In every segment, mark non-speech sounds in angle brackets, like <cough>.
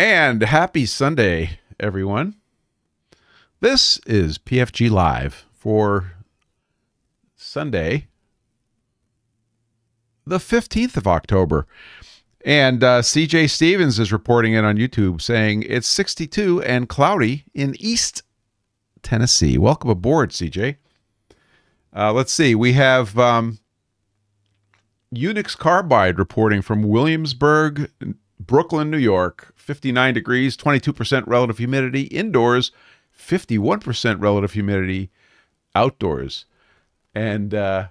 And happy Sunday, everyone. This is PFG Live for Sunday, the 15th of October. And uh, CJ Stevens is reporting it on YouTube saying it's 62 and cloudy in East Tennessee. Welcome aboard, CJ. Uh, let's see. We have um, Unix Carbide reporting from Williamsburg, Brooklyn, New York. 59 degrees, 22% relative humidity indoors, 51% relative humidity outdoors, and uh,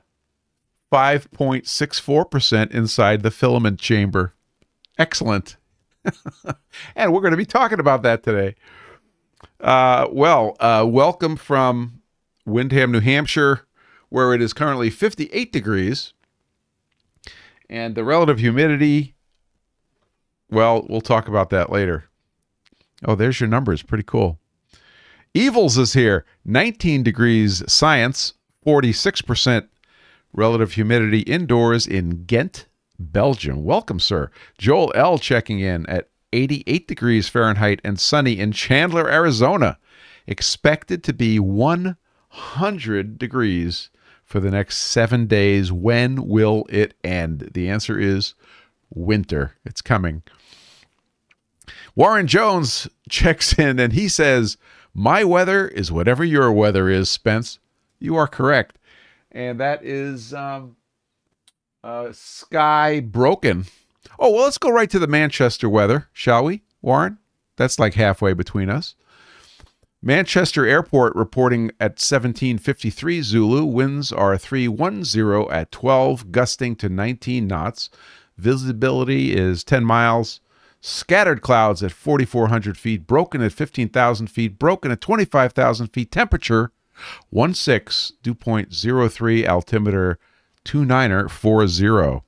5.64% inside the filament chamber. Excellent. <laughs> and we're going to be talking about that today. Uh, well, uh, welcome from Windham, New Hampshire, where it is currently 58 degrees. And the relative humidity well, we'll talk about that later. Oh, there's your numbers. Pretty cool. Evils is here. 19 degrees Celsius, 46% relative humidity indoors in Ghent, Belgium. Welcome, sir. Joel L checking in at 88 degrees Fahrenheit and sunny in Chandler, Arizona. Expected to be 100 degrees for the next seven days. When will it end? The answer is winter. It's coming. Warren Jones checks in and he says, My weather is whatever your weather is, Spence. You are correct. And that is um, uh, Sky Broken. Oh, well, let's go right to the Manchester weather, shall we, Warren? That's like halfway between us. Manchester Airport reporting at 1753 Zulu. Winds are 310 at 12, gusting to 19 knots. Visibility is 10 miles. Scattered clouds at 4,400 feet, broken at 15,000 feet, broken at 25,000 feet. Temperature 16, dew point 03, altimeter 29er 40.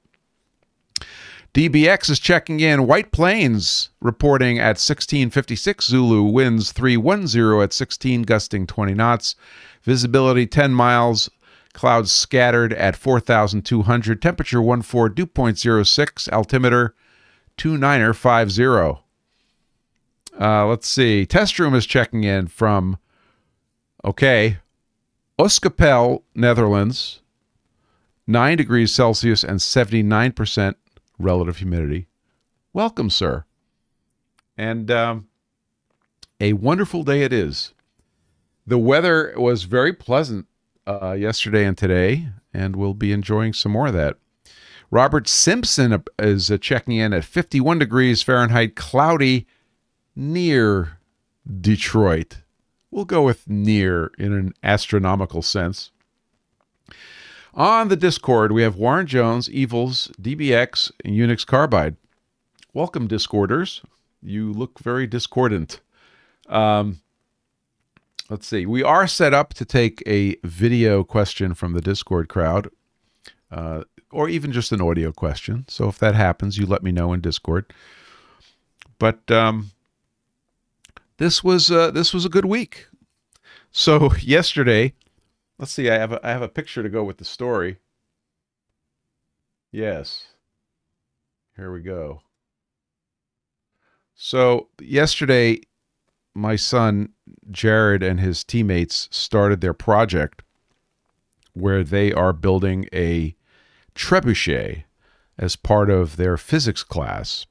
DBX is checking in. White Plains reporting at 1656 Zulu, winds 310 at 16, gusting 20 knots. Visibility 10 miles, clouds scattered at 4,200. Temperature 14, dew point 06, altimeter 29er50. Uh, let's see. Test room is checking in from, okay, Oskapel, Netherlands, 9 degrees Celsius and 79% relative humidity. Welcome, sir. And um, a wonderful day it is. The weather was very pleasant uh, yesterday and today, and we'll be enjoying some more of that. Robert Simpson is uh, checking in at 51 degrees Fahrenheit, cloudy near Detroit. We'll go with near in an astronomical sense. On the Discord, we have Warren Jones, Evils, DBX, and Unix Carbide. Welcome, Discorders. You look very discordant. Um, let's see. We are set up to take a video question from the Discord crowd. Uh, or even just an audio question. So if that happens, you let me know in Discord. But um, this was uh, this was a good week. So <laughs> yesterday, let's see. I have a, I have a picture to go with the story. Yes. Here we go. So yesterday, my son Jared and his teammates started their project where they are building a trebuchet as part of their physics class.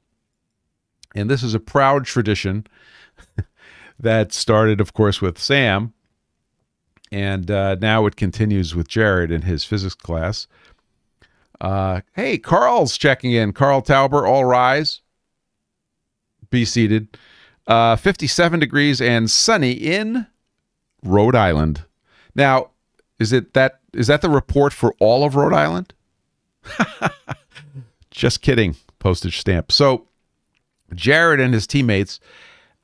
And this is a proud tradition <laughs> that started, of course, with Sam. And uh, now it continues with Jared in his physics class. Uh, hey, Carl's checking in. Carl Tauber, all rise. Be seated. Uh, 57 degrees and sunny in Rhode Island. Now, is it that is that the report for all of Rhode Island? <laughs> Just kidding. Postage stamp. So Jared and his teammates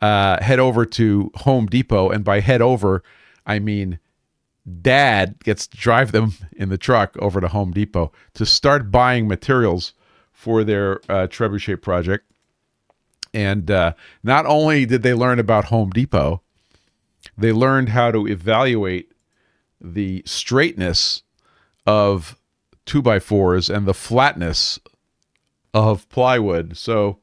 uh, head over to Home Depot, and by head over, I mean dad gets to drive them <laughs> in the truck over to Home Depot to start buying materials for their uh, trebuchet project. And uh, not only did they learn about Home Depot, they learned how to evaluate the straightness of two by fours and the flatness of plywood. So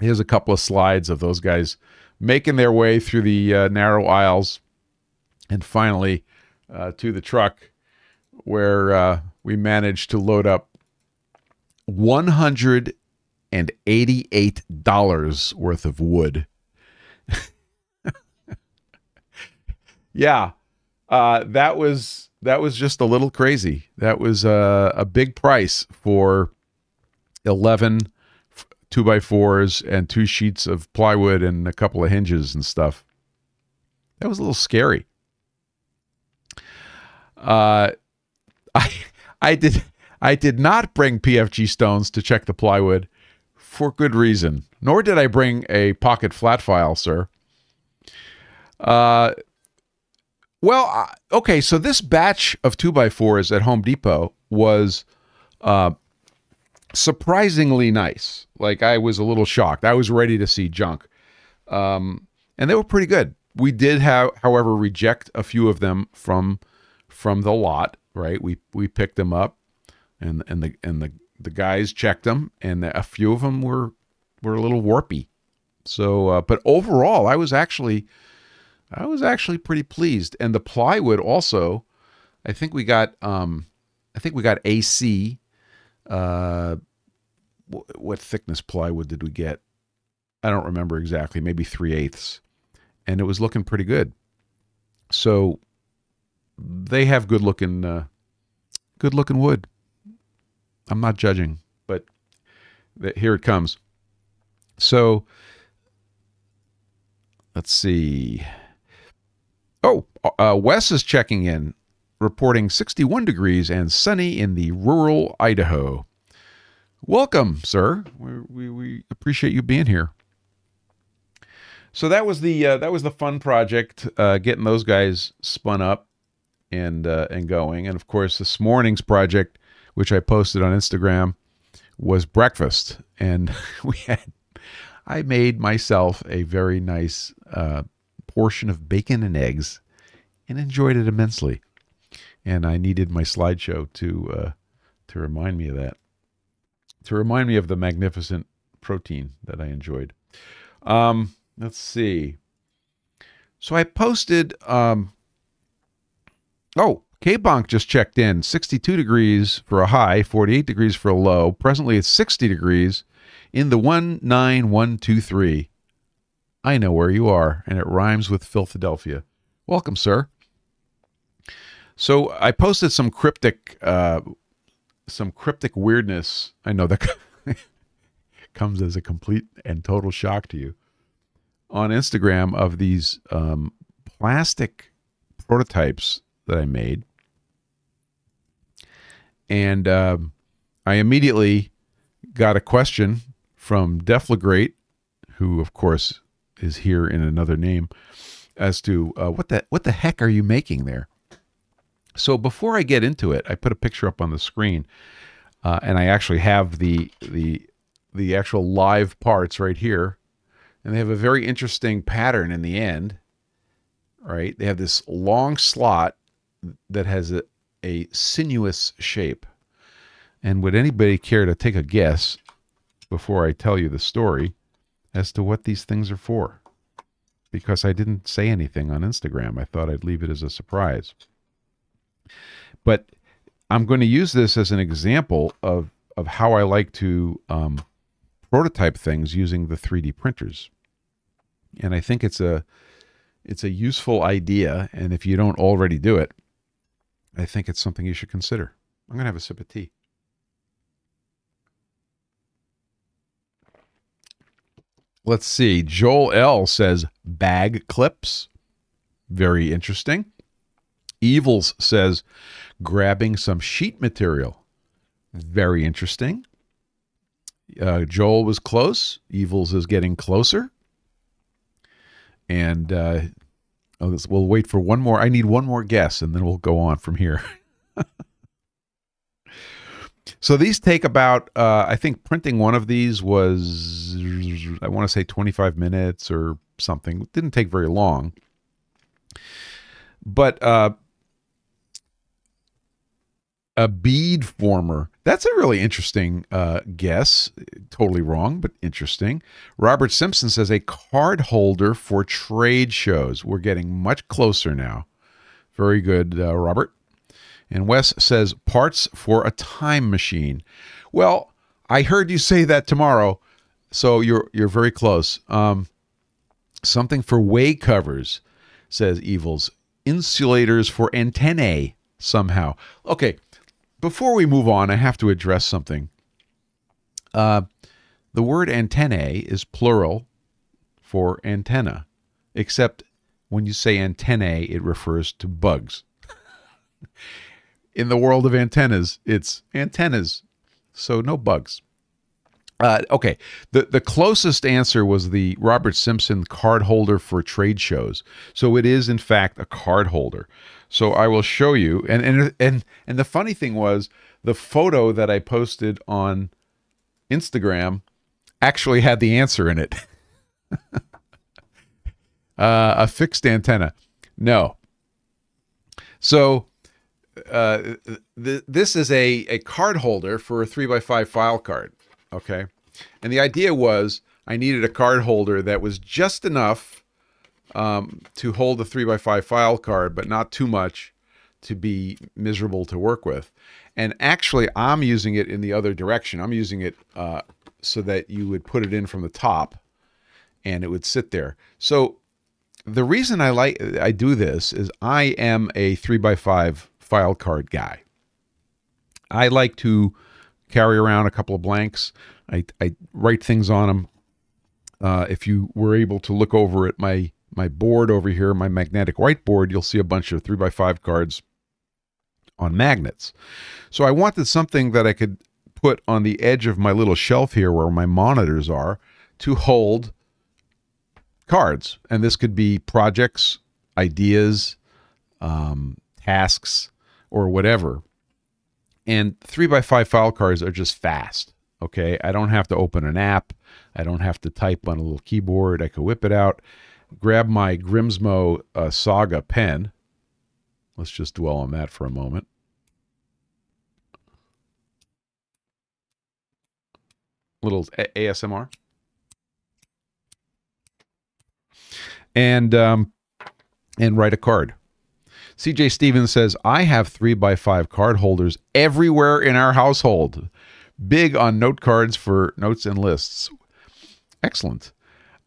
Here's a couple of slides of those guys making their way through the uh, narrow aisles and finally uh, to the truck where uh, we managed to load up $188 worth of wood. <laughs> yeah, uh, that was that was just a little crazy. That was uh, a big price for 11 two by fours and two sheets of plywood and a couple of hinges and stuff. That was a little scary. Uh, <laughs> I I did I did not bring PFG stones to check the plywood for good reason. Nor did I bring a pocket flat file, sir. Uh, well, okay. So this batch of two by fours at Home Depot was uh, surprisingly nice. Like I was a little shocked. I was ready to see junk, um, and they were pretty good. We did have, however, reject a few of them from from the lot. Right, we we picked them up, and and the and the the guys checked them, and a few of them were were a little warpy. So, uh, but overall, I was actually I was actually pretty pleased. And the plywood also, I think we got um, I think we got AC uh, what thickness plywood did we get? I don't remember exactly, maybe three eighths. And it was looking pretty good. So they have good looking, uh, good looking wood. I'm not judging, but here it comes. So let's see. Oh, uh, Wes is checking in reporting 61 degrees and sunny in the rural Idaho. Welcome, sir. We, we, we appreciate you being here. So that was the uh, that was the fun project, uh, getting those guys spun up and uh, and going. And of course, this morning's project, which I posted on Instagram, was breakfast, and <laughs> we had I made myself a very nice uh, portion of bacon and eggs, and enjoyed it immensely and I needed my slideshow to uh, to remind me of that, to remind me of the magnificent protein that I enjoyed. Um, let's see. So I posted. Um, oh, K Bonk just checked in. 62 degrees for a high, 48 degrees for a low. Presently, it's 60 degrees in the 19123. I know where you are, and it rhymes with Philadelphia. Welcome, sir. So I posted some cryptic, uh, some cryptic weirdness. I know that <laughs> comes as a complete and total shock to you on Instagram of these um, plastic prototypes that I made, and um, I immediately got a question from Deflagrate, who of course is here in another name, as to uh, what the what the heck are you making there? So before I get into it, I put a picture up on the screen, uh, and I actually have the the the actual live parts right here, and they have a very interesting pattern in the end. Right, they have this long slot that has a, a sinuous shape. And would anybody care to take a guess before I tell you the story as to what these things are for? Because I didn't say anything on Instagram. I thought I'd leave it as a surprise. But I'm going to use this as an example of of how I like to um, prototype things using the 3D printers. And I think it's a it's a useful idea, and if you don't already do it, I think it's something you should consider. I'm going to have a sip of tea. Let's see. Joel L says bag clips. Very interesting. Evils says grabbing some sheet material. Very interesting. Uh, Joel was close. Evils is getting closer. And uh, oh, we'll wait for one more. I need one more guess, and then we'll go on from here. <laughs> so these take about, uh, I think printing one of these was, I want to say 25 minutes or something. It didn't take very long. But uh, a bead former. That's a really interesting uh, guess. Totally wrong, but interesting. Robert Simpson says a card holder for trade shows. We're getting much closer now. Very good, uh, Robert. And Wes says parts for a time machine. Well, I heard you say that tomorrow, so you're you're very close. Um, something for way covers, says Evils. Insulators for antennae somehow. Okay, before we move on, I have to address something. Uh, the word antennae is plural for antenna, except when you say antennae, it refers to bugs. <laughs> In the world of antennas, it's antennas, so no bugs. Uh, okay, the the closest answer was the Robert Simpson card holder for trade shows. So it is in fact a card holder. So I will show you. And and and and the funny thing was the photo that I posted on Instagram actually had the answer in it. <laughs> uh, a fixed antenna. No. So uh, th- this is a, a card holder for a 3x5 file card. Okay. And the idea was I needed a card holder that was just enough um, to hold a three by five file card, but not too much to be miserable to work with. And actually, I'm using it in the other direction. I'm using it uh, so that you would put it in from the top, and it would sit there. So the reason I like I do this is I am a three by five file card guy. I like to carry around a couple of blanks. I, I write things on them. Uh, if you were able to look over at my my board over here, my magnetic whiteboard, you'll see a bunch of three by five cards on magnets. So I wanted something that I could put on the edge of my little shelf here where my monitors are to hold cards. And this could be projects, ideas, um, tasks, or whatever. And three by five file cards are just fast. Okay. I don't have to open an app. I don't have to type on a little keyboard. I can whip it out grab my Grimsmo uh, Saga pen. Let's just dwell on that for a moment. Little a- ASMR. And um, and write a card. CJ Stevens says, I have three by five card holders everywhere in our household. Big on note cards for notes and lists. Excellent.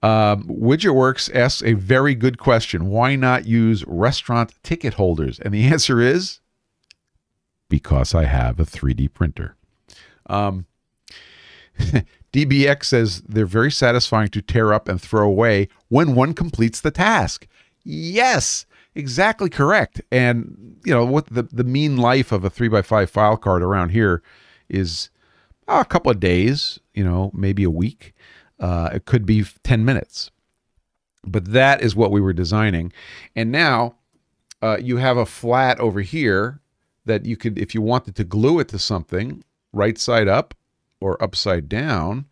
Um, WidgetWorks asks a very good question. Why not use restaurant ticket holders? And the <laughs> answer is because I have a 3D printer. Um, <laughs> DBX says they're very satisfying to tear up and throw away when one completes the task. Yes, exactly correct. And you know what the the mean life of a three by five file card around here is oh, a couple of days, you know, maybe a week. Uh, it could be 10 minutes. But that is what we were designing. And now uh, you have a flat over here that you could, if you wanted to glue it to something, right side up or upside down,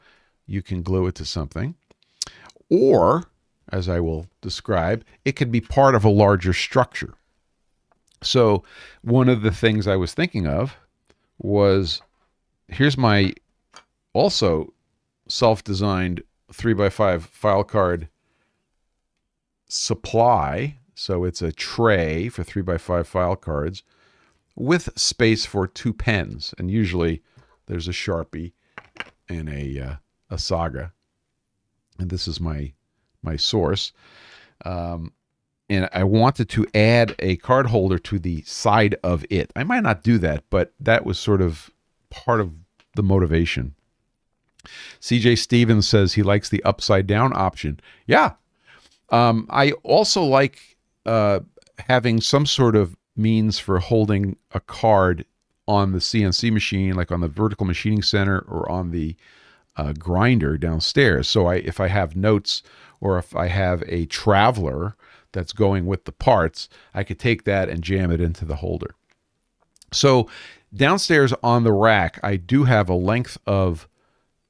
you can glue it to something. Or, as I will describe, it could be part of a larger structure. So, one of the things I was thinking of was here's my also self-designed three by five file card supply. So it's a tray for three by five file cards with space for two pens, and usually there's a sharpie and a uh, a saga. And this is my my source. Um, and I wanted to add a card holder to the side of it. I might not do that, but that was sort of part of the motivation. CJ Stevens says he likes the upside down option. Yeah. Um, I also like uh, having some sort of means for holding a card on the CNC machine, like on the vertical machining center or on the uh, grinder downstairs. So I, if I have notes or if I have a traveler that's going with the parts, I could take that and jam it into the holder. So downstairs on the rack, I do have a length of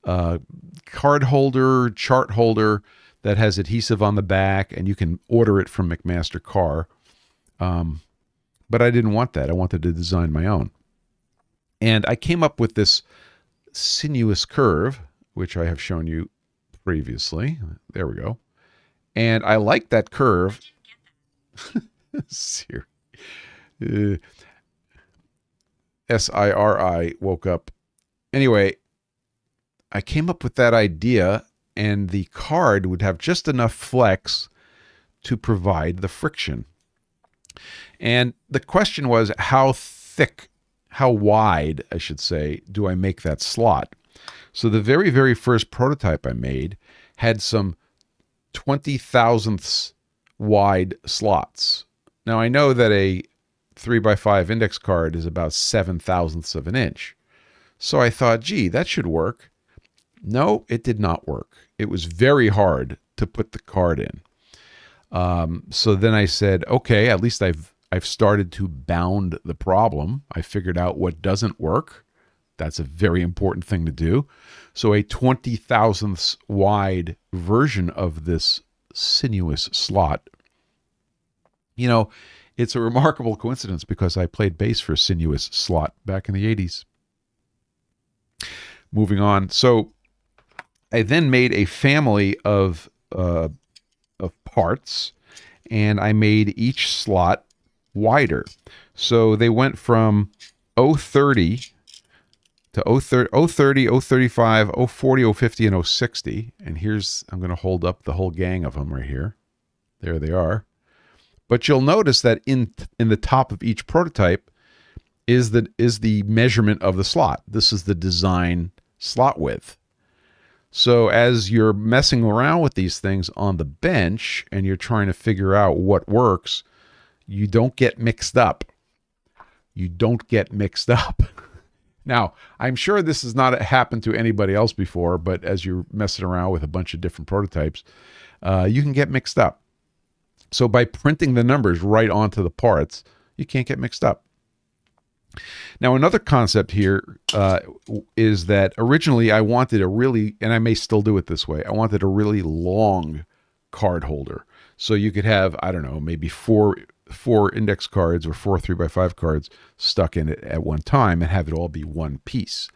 uh, card holder, chart holder that has adhesive on the back, and you can order it from McMaster-Carr. Um, but I didn't want that. I wanted to design my own. And I came up with this sinuous curve, which I have shown you previously. There we go. And I like that curve. <laughs> Siri. Uh, woke up. Anyway, I came up with that idea, and the card would have just enough flex to provide the friction. And the question was how thick, how wide, I should say, do I make that slot? So the very, very first prototype I made had some 20 thousandths wide slots. Now I know that a 3 by 5 index card is about 7 thousandths of an inch. So I thought, gee, that should work. No, it did not work. It was very hard to put the card in. Um, so then I said, okay, at least I've I've started to bound the problem. I figured out what doesn't work. That's a very important thing to do. So a 20 thousandths wide version of this sinuous slot. You know, it's a remarkable coincidence because I played bass for sinuous slot back in the 80s. Moving on. So I then made a family of uh, of parts and I made each slot wider. So they went from 030 to 030, 030, 035, 040, 050, and 060. And here's, I'm going to hold up the whole gang of them right here. There they are. But you'll notice that in in the top of each prototype is the is the measurement of the slot. This is the design slot width. So as you're messing around with these things on the bench and you're trying to figure out what works, you don't get mixed up. You don't get mixed up. <laughs> now, I'm sure this has not happened to anybody else before, but as you're messing around with a bunch of different prototypes, uh, you can get mixed up. So by printing the numbers right onto the parts, you can't get mixed up. Now, another concept here uh, is that originally I wanted a really, and I may still do it this way, I wanted a really long card holder. So you could have, I don't know, maybe four four index cards or four three by five cards stuck in it at one time and have it all be one piece.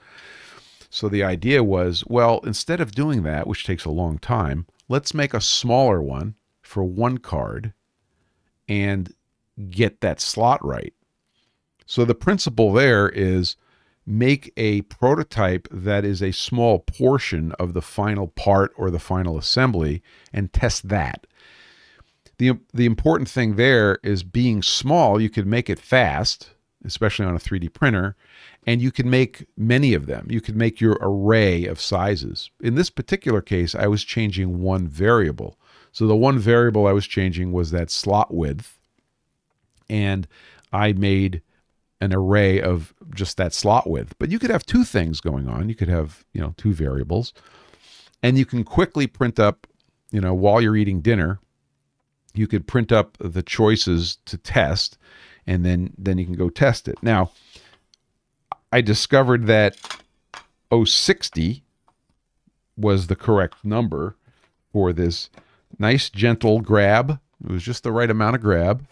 So the idea was, well, instead of doing that, which takes a long time, let's make a smaller one for one card and get that slot right. So the principle there is make a prototype that is a small portion of the final part or the final assembly and test that. The, the important thing there is being small, you can make it fast, especially on a 3D printer, and you can make many of them. You can make your array of sizes. In this particular case, I was changing one variable. So the one variable I was changing was that slot width, and I made an array of just that slot width. But you could have two things going on. You could have, you know, two variables. And you can quickly print up, you know, while you're eating dinner, you could print up the choices to test and then then you can go test it. Now, I discovered that 060 was the correct number for this nice gentle grab. It was just the right amount of grab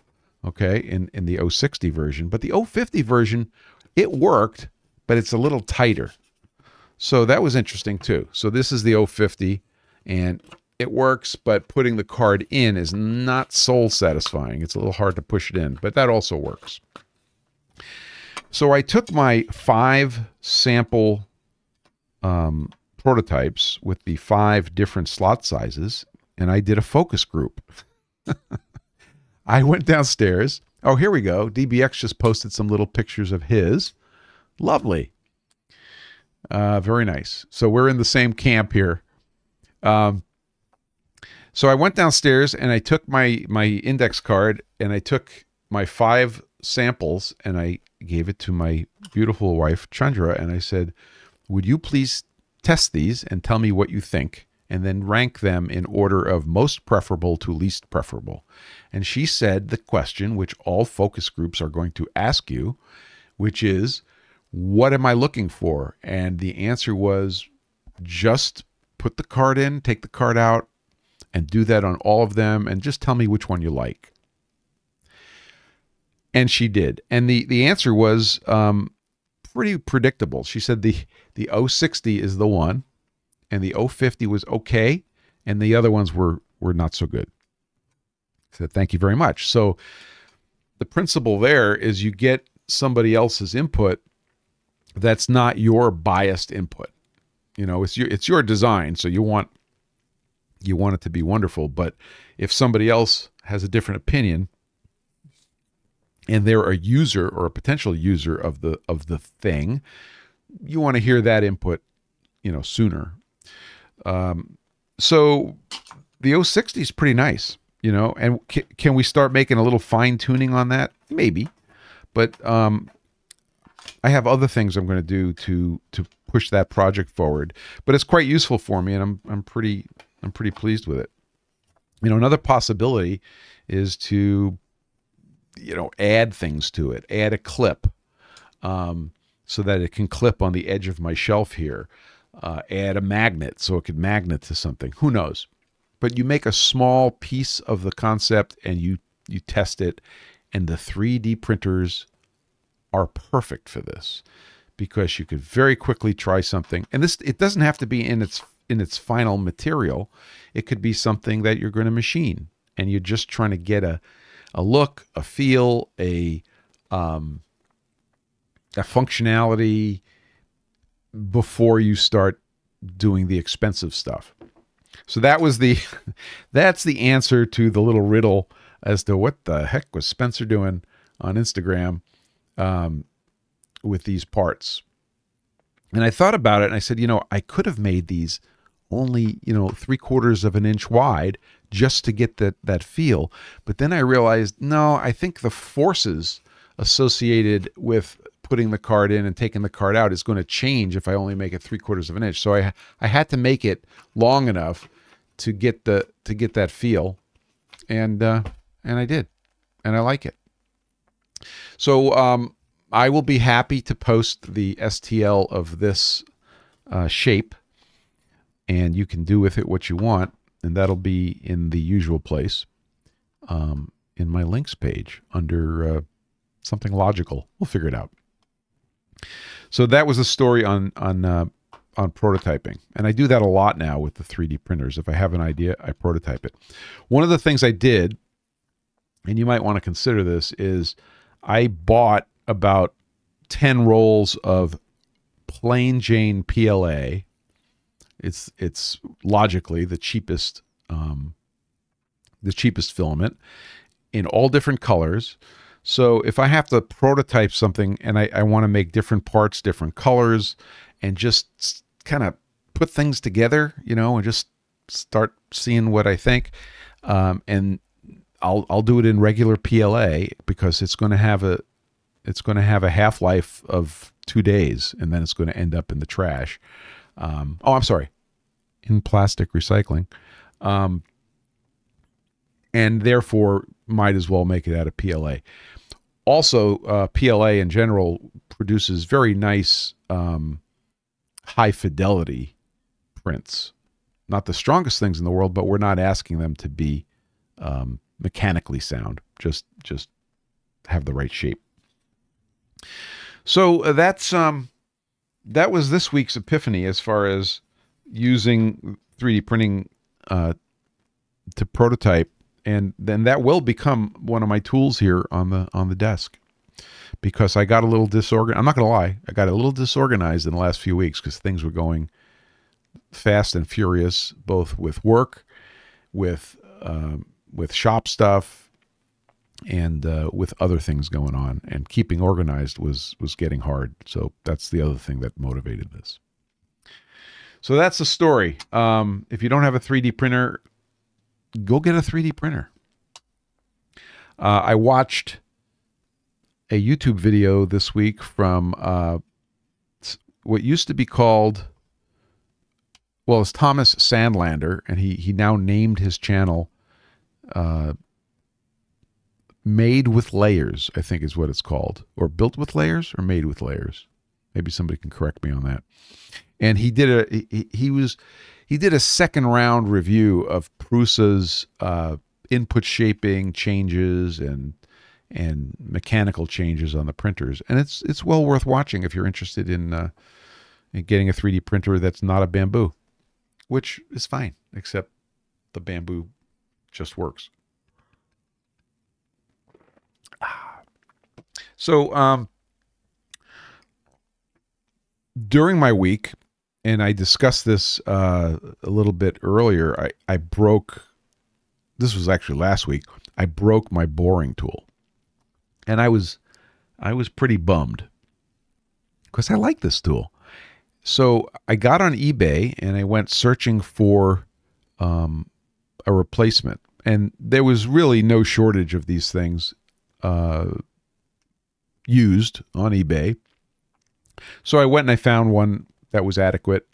okay, in, in the 060 version. But the 050 version, it worked, but it's a little tighter. So that was interesting too. So this is the 050 and it works, but putting the card in is not soul satisfying. It's a little hard to push it in, but that also works. So I took my five sample um, prototypes with the five different slot sizes and I did a focus group. <laughs> I went downstairs. Oh, here we go. DBX just posted some little pictures of his. Lovely. Uh, very nice. So we're in the same camp here. Um, so I went downstairs and I took my my index card and I took my five samples and I gave it to my beautiful wife Chandra and I said, "Would you please test these and tell me what you think?" and then rank them in order of most preferable to least preferable. And she said the question which all focus groups are going to ask you, which is, what am I looking for? And the answer was just put the card in, take the card out, and do that on all of them, and just tell me which one you like. And she did. And the, the answer was um, pretty predictable. She said the the 060 is the one, and the 050 was okay, and the other ones were were not so good. I said thank you very much. So the principle there is you get somebody else's input that's not your biased input. You know, it's your it's your design, so you want you want it to be wonderful, but if somebody else has a different opinion and they're a user or a potential user of the of the thing, you want to hear that input, you know, sooner. Um, so the 060 is pretty nice, you know, and c- can we start making a little fine tuning on that? Maybe, but um, I have other things I'm going to do to to push that project forward. But it's quite useful for me, and I'm I'm pretty I'm pretty pleased with it. You know, another possibility is to you know add things to it, add a clip, um, so that it can clip on the edge of my shelf here. Uh, add a magnet so it could magnet to something. Who knows? But you make a small piece of the concept and you you test it, and the 3D printers are perfect for this because you could very quickly try something and this it doesn't have to be in its in its final material it could be something that you're going to machine and you're just trying to get a a look a feel a um a functionality before you start doing the expensive stuff so that was the <laughs> that's the answer to the little riddle as to what the heck was spencer doing on instagram um, with these parts. And I thought about it and I said, you know, I could have made these only, you know, three quarters of an inch wide just to get that that feel. But then I realized, no, I think the forces associated with putting the card in and taking the card out is going to change if I only make it three quarters of an inch. So I I had to make it long enough to get the to get that feel, and uh, and I did, and I like it. So um, I will be happy to post the STL of this uh, shape, and you can do with it what you want, and that'll be in the usual place um, in my links page under uh, something logical. We'll figure it out. So that was a story on on uh, on prototyping, and I do that a lot now with the 3D printers. If I have an idea, I prototype it. One of the things I did, and you might want to consider this, is I bought about 10 rolls of plain Jane PLA. It's it's logically the cheapest um, the cheapest filament in all different colors. So if I have to prototype something and I, I want to make different parts, different colors, and just kind of put things together, you know, and just start seeing what I think, um, and I'll I'll do it in regular PLA because it's going to have a it's going to have a half life of two days, and then it's going to end up in the trash. Um, oh, I'm sorry, in plastic recycling, um, and therefore might as well make it out of PLA. Also, uh, PLA in general produces very nice um, high fidelity prints. Not the strongest things in the world, but we're not asking them to be um, mechanically sound. Just just have the right shape. So uh, that's um that was this week's epiphany as far as using 3D printing uh, to prototype, and then that will become one of my tools here on the on the desk because I got a little disorganized. I'm not gonna lie, I got a little disorganized in the last few weeks because things were going fast and furious, both with work, with um, with shop stuff and uh, with other things going on and keeping organized was was getting hard. So that's the other thing that motivated this. So that's the story. Um, if you don't have a 3d printer go get a 3d printer. Uh, i watched a youtube video this week from uh, what used to be called well it's thomas sanladerer and he he now named his channel uh, made with layers, I think is what it's called, or built with layers, or made with layers. Maybe somebody can correct me on that. And he did a he, he was he did a second round review of Prusa's uh, input shaping changes and and mechanical changes on the printers. And it's it's well worth watching if you're interested in, uh, in getting a 3D printer that's not a Bambu, which is fine, except the Bambu just works. So, um, during my week, and I discussed this uh, a little bit earlier, I, I broke, this was actually last week, I broke my boring tool. And I was, I was pretty bummed because I like this tool. So I got on eBay and I went searching for um, a replacement. And there was really no shortage of these things uh, used on eBay. So I went and I found one that was adequate.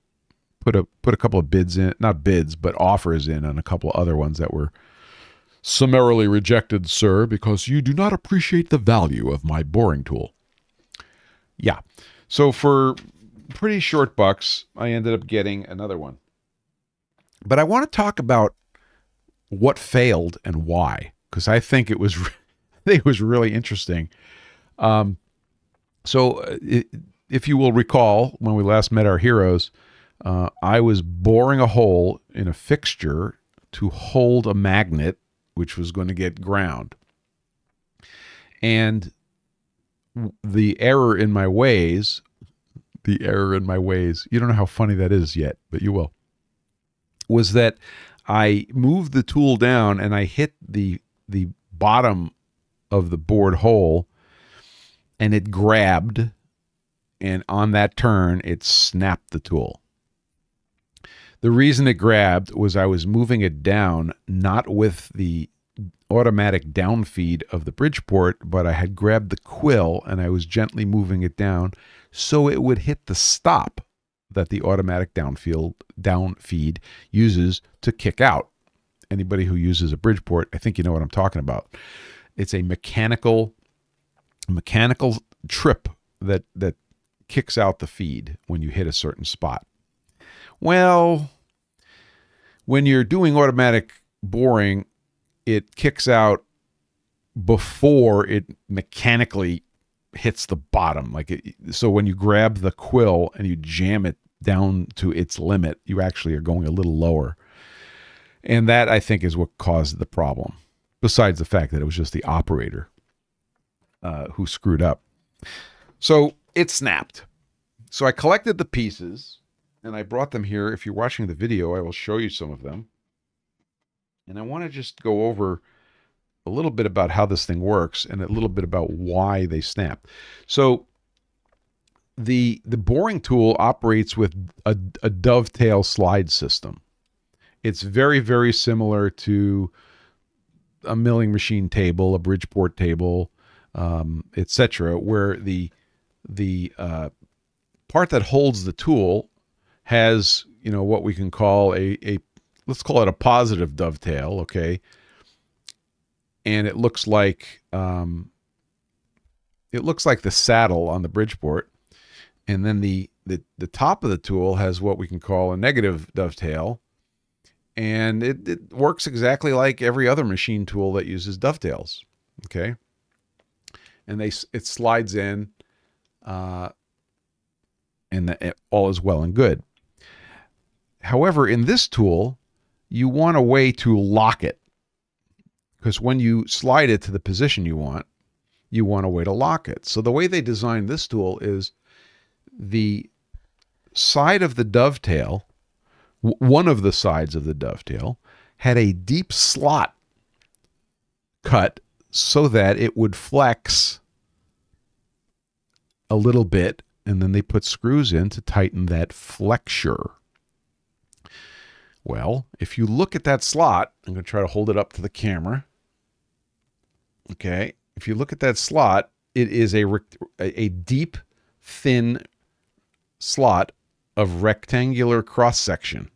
Put a put a couple of bids in, not bids, but offers in on a couple of other ones that were summarily rejected, sir, because you do not appreciate the value of my boring tool. Yeah. So for pretty short bucks, I ended up getting another one. But I want to talk about what failed and why, because I think it was, <laughs> think <laughs> it was really interesting. Um, so, uh, it, if you will recall, when we last met our heroes, uh, I was boring a hole in a fixture to hold a magnet, which was going to get ground. And the error in my ways, the error in my ways, you don't know how funny that is yet, but you will, was that I moved the tool down and I hit the the bottom of the bored hole and it grabbed and on that turn it snapped the tool. The reason it grabbed was I was moving it down not with the automatic down feed of the Bridgeport, but I had grabbed the quill and I was gently moving it down so it would hit the stop that the automatic downfield down feed uses to kick out. Anybody who uses a Bridgeport, I think you know what I'm talking about. It's a mechanical mechanical trip that that kicks out the feed when you hit a certain spot. Well, when you're doing automatic boring, it kicks out before it mechanically hits the bottom. Like it, so, when you grab the quill and you jam it down to its limit, you actually are going a little lower. And that I think is what caused the problem. Besides the fact that it was just the operator uh, who screwed up. So it snapped. So I collected the pieces and I brought them here. If you're watching the video, I will show you some of them. And I want to just go over a little bit about how this thing works and a little bit about why they snap. So the the boring tool operates with a, a dovetail slide system. It's very very similar to a milling machine table, a Bridgeport table, um, etc., where the the uh, part that holds the tool has you know what we can call a a let's call it a positive dovetail, okay, and it looks like um, it looks like the saddle on the Bridgeport, and then the the the top of the tool has what we can call a negative dovetail, and it, it works exactly like every other machine tool that uses dovetails, okay and they it slides in, uh, and the, it, all is well and good. However, in this tool, you want a way to lock it because when you slide it to the position you want, you want a way to lock it. So the way they designed this tool is the side of the dovetail, one of the sides of the dovetail, had a deep slot cut so that it would flex a little bit and then they put screws in to tighten that flexure. Well, if you look at that slot, I'm going to try to hold it up to the camera. Okay. If you look at that slot, it is a, a deep, thin slot of rectangular cross section.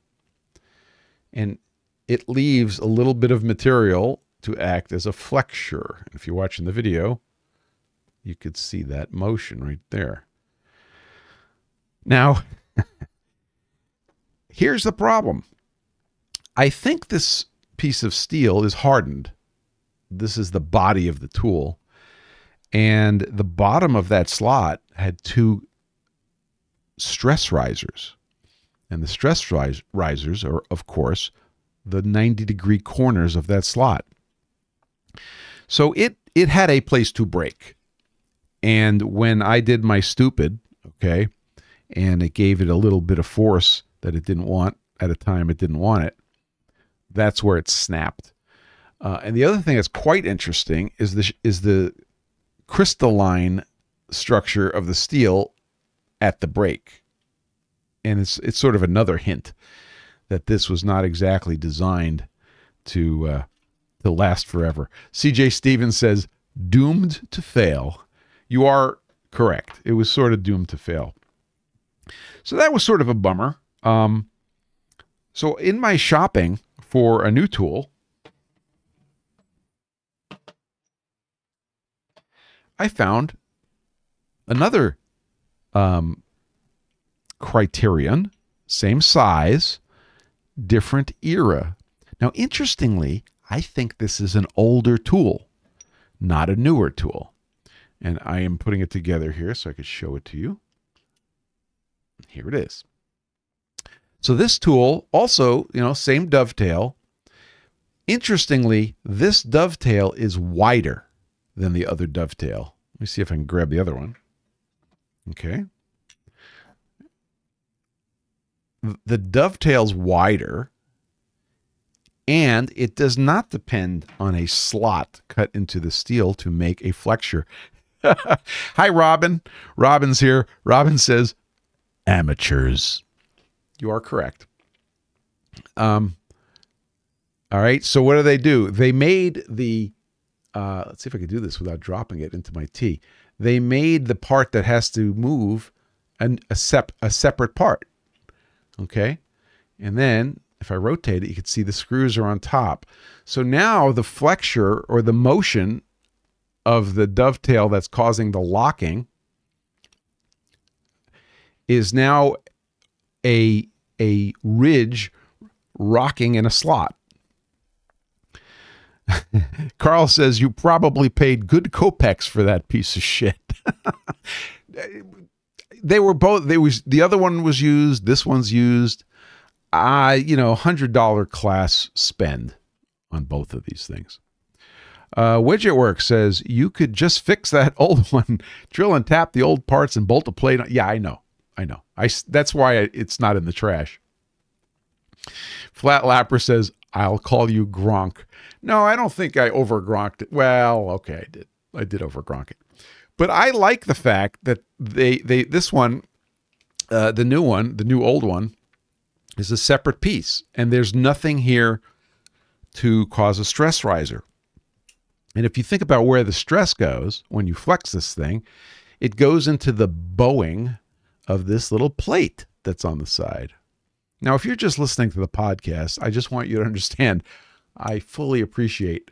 And it leaves a little bit of material to act as a flexure. If you're watching the video, you could see that motion right there. Now, <laughs> here's the problem. I think this piece of steel is hardened. This is the body of the tool. and the bottom of that slot had two stress risers. And the stress rise, risers are, of course, the 90 degree corners of that slot. So it it had a place to break. And when I did my stupid, okay, and it gave it a little bit of force that it didn't want at a time it didn't want it, that's where it snapped. Uh, and the other thing that's quite interesting is the is the crystalline structure of the steel at the break, and it's it's sort of another hint that this was not exactly designed to uh, to last forever. C.J. Stevens says doomed to fail. You are correct. It was sort of doomed to fail. So that was sort of a bummer. Um, so in my shopping for a new tool, I found another um, criterion, same size, different era. Now, interestingly, I think this is an older tool, not a newer tool. And I am putting it together here so I could show it to you. Here it is. So this tool also, you know, same dovetail. Interestingly, this dovetail is wider than the other dovetail. Let me see if I can grab the other one. Okay. The dovetail's wider and it does not depend on a slot cut into the steel to make a flexure. <laughs> Hi, Robin. Robin's here. Robin says, amateurs. You are correct. Um, all right. So what do they do? They made the uh, let's see if I can do this without dropping it into my tea. They made the part that has to move an, a, sep- a separate part. Okay. And then if I rotate it, you can see the screws are on top. So now the flexure or the motion of the dovetail that's causing the locking is now a, a ridge rocking in a slot. <laughs> Carl says you probably paid good kopecks for that piece of shit. <laughs> they were both. They was the other one was used. This one's used. I, you know, hundred dollar class spend on both of these things. Uh, Widget Work says you could just fix that <laughs> old one, drill and tap the old parts and bolt a plate. On. Yeah, I know, I know. I that's why it's not in the trash. Flat Lapper says I'll call you Gronk. No, I don't think I over gronked it. Well, okay, I did. I did over gronk it. But I like the fact that they they this one, uh, the new one, the new old one, is a separate piece, and there's nothing here to cause a stress riser. And if you think about where the stress goes when you flex this thing, it goes into the bowing of this little plate that's on the side. Now, if you're just listening to the podcast, I just want you to <laughs> understand I fully appreciate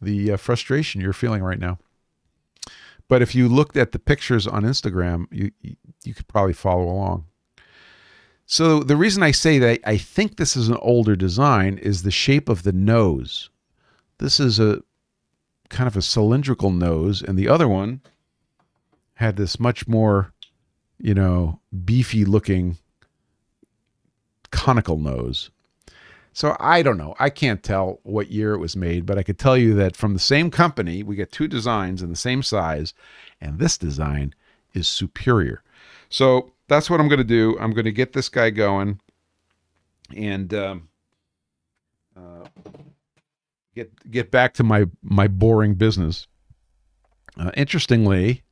the uh, frustration you're feeling right now. But if you looked at the pictures on Instagram, you, you, could probably follow along. So the reason I say that I think this is an older design is the shape of the nose. This is a kind of a cylindrical nose, and the other one had this much more, you know, beefy looking conical nose. So I don't know. I can't tell what year it was made, but I could tell you that from the same company, we get two designs in the same size, and this design is superior. So that's what I'm going to do. I'm going to get this guy going and um, uh, get get back to my my boring business. Uh, interestingly,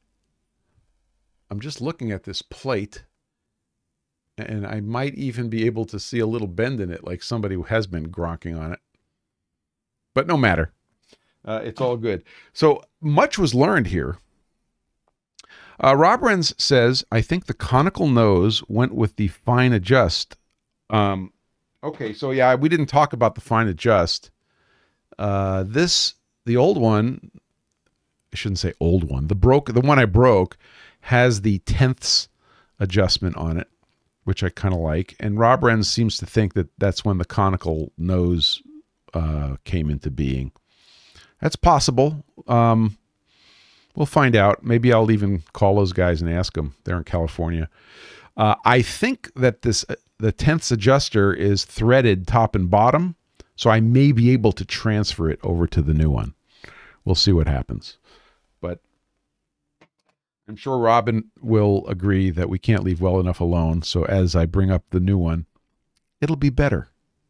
I'm just looking at this plate and I might even be able to see a little bend in it, like somebody who has been gronking on it. But no matter, uh, it's all good. So much was learned here. Uh, Rob Renz says, I think the conical nose went with the fine adjust. Um, okay, so yeah, we didn't talk about the fine adjust. Uh, this, the old one, I shouldn't say old one, the broke, the one I broke has the tenths adjustment on it which I kind of like. And Rob Renz seems to think that that's when the conical nose uh, came into being. That's possible. Um, we'll find out. Maybe I'll even call those guys and ask them. They're in California. Uh, I think that this uh, the tenths adjuster is threaded top and bottom, so I may be able to transfer it over to the new one. We'll see what happens. I'm sure Robin will agree that we can't leave well enough alone. So as I bring up the new one, it'll be better.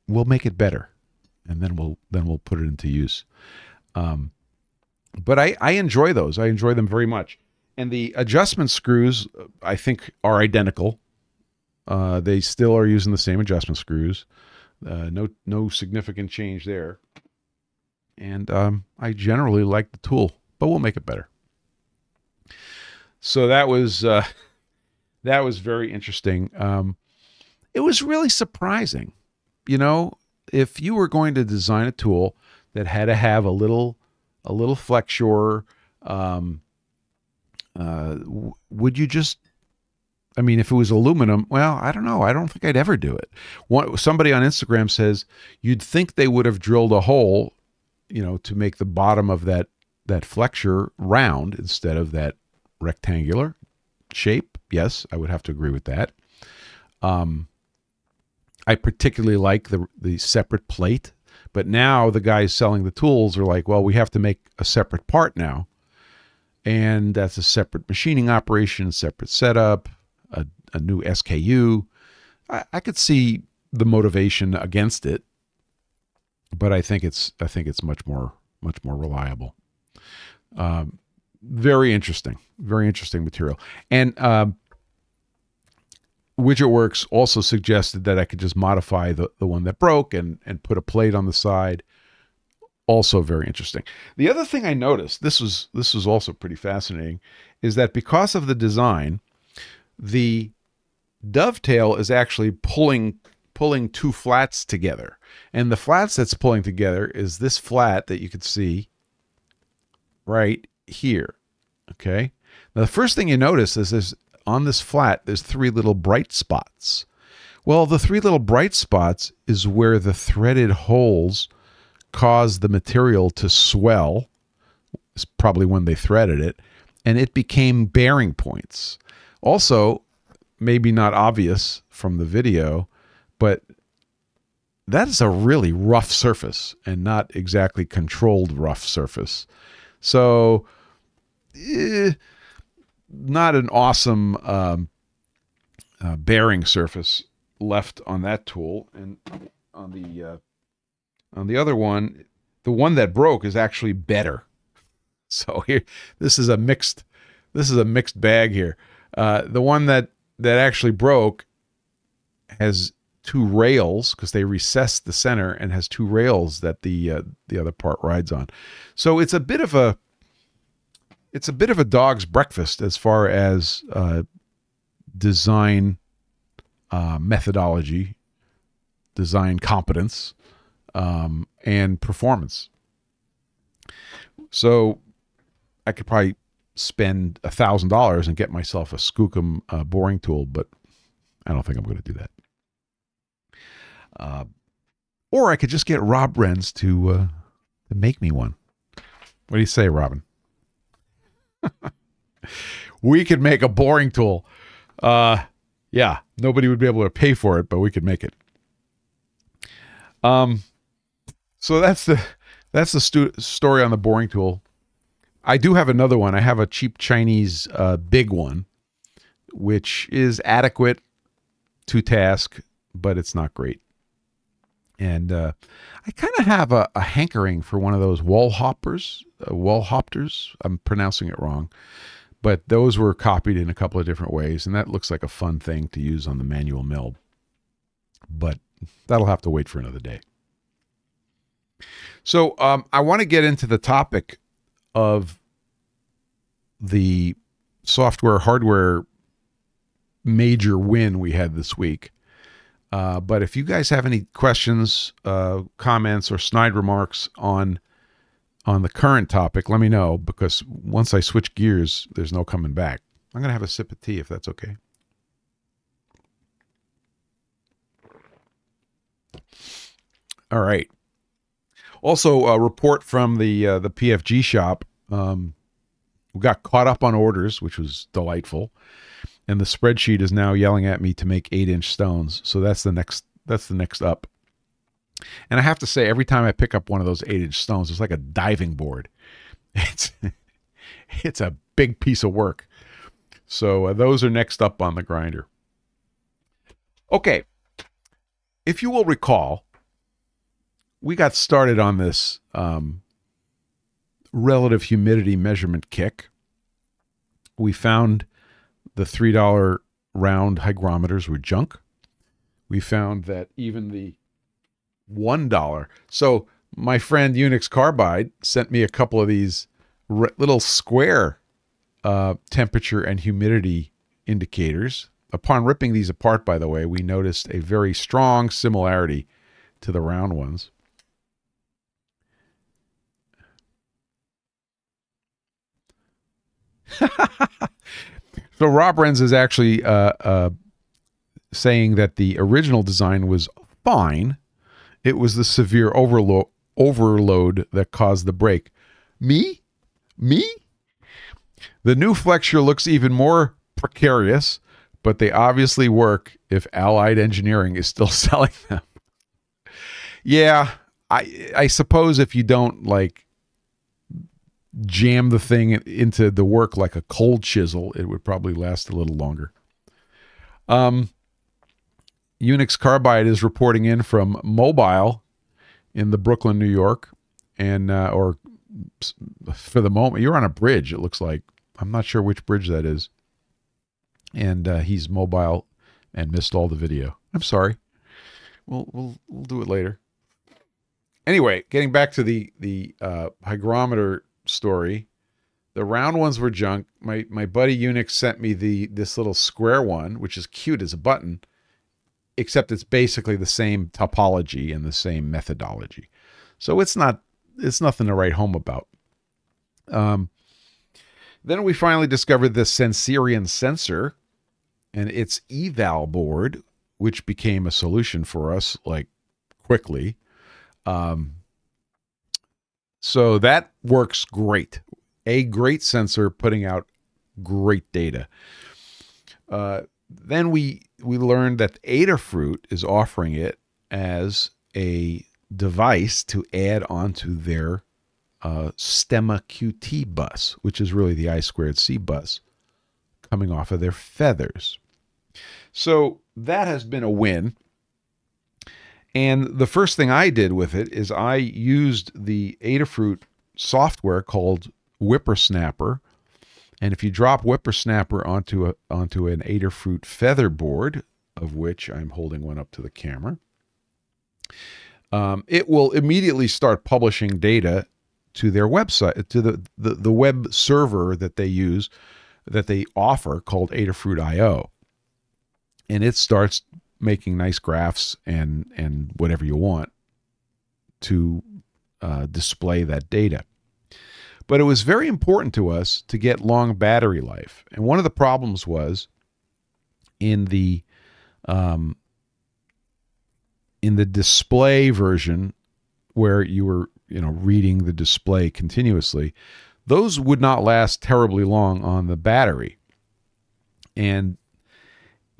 We'll make it better, and then we'll then we'll put it into use. Um, but I, I enjoy those. I enjoy them very much. And the adjustment screws, I think, are identical. Uh, they still are using the same adjustment screws. Uh, no no significant change there. And um, I generally like the tool, but we'll make it better. So that was uh, <laughs> that was very interesting. Um, it was really surprising, you know, if you were going to design a tool that had to have a little a little flexure. Um, uh, would you just? I mean, if it was aluminum, well, I don't know. I don't think I'd ever do it. One, somebody on Instagram says you'd think they would have drilled a hole, you know, to make the bottom of that that flexure round instead of that rectangular shape. Yes, I would have to agree with that. Um, I particularly like the the separate plate but now the guys selling the tools are like, well, we have to make a separate part now. And that's a separate machining operation, separate setup, a, a new SKU. I, I could see the motivation against it, but I think it's I think it's much more much more reliable. Um, very interesting, very interesting material. And um, WidgetWorks also suggested that I could just modify the, the one that broke and, and put a plate on the side. Also very interesting. The other thing I noticed, this was this was also pretty fascinating, is that because of the design, the dovetail is actually pulling pulling two flats together. And the flats that's pulling together is this flat that you can see right here. Okay. Now the first thing you notice is this on this flat, there's three little bright spots. Well, the three little bright spots is where the threaded holes cause the material to swell. It's probably when they threaded it, and it became bearing points. Also, maybe not obvious from the video, but that is a really rough surface and not exactly controlled rough surface. So, eh, not an awesome um, uh, bearing surface left on that tool, and on the uh, on the other one, the one that broke is actually better. <laughs> So here, this is a mixed this is a mixed bag here. Uh, the one that that actually broke has two rails because they recessed the center and has two rails that the uh, the other part rides on. So it's a bit of a it's a bit of a dog's breakfast as far as uh, design uh, methodology, design competence, um, and performance. So I could probably spend a thousand dollars and get myself a Skookum uh, boring tool, but I don't think I'm going to do that. Uh, or I could just get Rob Renz to uh, to make me one. What do you say, Robin? We could make a boring tool. Uh, yeah, nobody would be able to pay for it, but we could make it. Um, so that's the that's the stu- story on the boring tool. I do have another one. I have a cheap Chinese uh, big one, which is adequate to task, but it's not great. And uh, I kind of have a, a, hankering for one of those wall hoppers, uh, wall hoppers. I'm pronouncing it wrong, but those were copied in a couple of different ways, and that looks like a fun thing to use on the manual mill. But that'll have to wait for another day. So um, I want to get into the topic of the software hardware major win we had this week. Uh, but if you guys have any questions, uh, comments, or snide remarks on on the current topic, let me know because once I switch gears, there's no coming back. I'm gonna have a sip of tea if that's okay. All right. Also, a report from the uh, the PFG shop. Um, We got caught up on orders, which was delightful. And the spreadsheet is now yelling at me to make eight inch stones. So that's the next that's the next up. And I have to say, every time I pick up one of those eight inch stones, it's like a diving board. <laughs> It's it's a big piece of work. So uh, those are next up on the grinder. Okay, if you will recall, we got started on this um, relative humidity measurement kick. We found the $3 round hygrometers were junk. We found that even the $1. So my friend Unix Carbide sent me a couple of these little square uh, temperature and humidity indicators. Upon ripping these apart, by the way, we noticed a very strong similarity to the round ones. <laughs> so Rob Renz is actually uh, uh, saying that the original design was fine. It was the severe overload overload that caused the break. Me? Me? The new flexure looks even more precarious, but they obviously work if Allied Engineering is still <laughs> selling them. yeah, I I suppose if you don't like jam the thing into the work like a cold chisel, it would probably last a little longer. Um, Unix Carbide is reporting in from Mobile in the Brooklyn, New York, and uh, or for the moment you're on a bridge. It looks like I'm not sure which bridge that is, and uh, he's mobile and missed all the video. I'm sorry. We'll we'll we'll do it later. Anyway, getting back to the the uh, hygrometer story, the round ones were junk. My my buddy Unix sent me the this little square one, which is cute as a button, except it's basically the same topology and the same methodology. So it's not it's nothing to write home about. Um, then we finally discovered the Sensirion sensor and its eval board, which became a solution for us like quickly. Um, so that works great. A great sensor putting out great data. Uh, then we we learned that Adafruit is offering it as a device to add onto their uh, Stemma QT bus, which is really the I squared C bus coming off of their feathers. So that has been a win. And the first thing I did with it is I used the Adafruit software called WipperSnapper. And if you drop WipperSnapper onto a onto an Adafruit feather board, of which I'm holding one up to the camera, um, it will immediately start publishing data to their website, to the, the, the web server that they use, that they offer called Adafruit.io. And it starts making nice graphs and, and whatever you want to uh, display that data. But it was very important to us to get long battery life. And one of the problems was in the um, in the display version where you were you know reading the display continuously those would not last terribly long on the battery and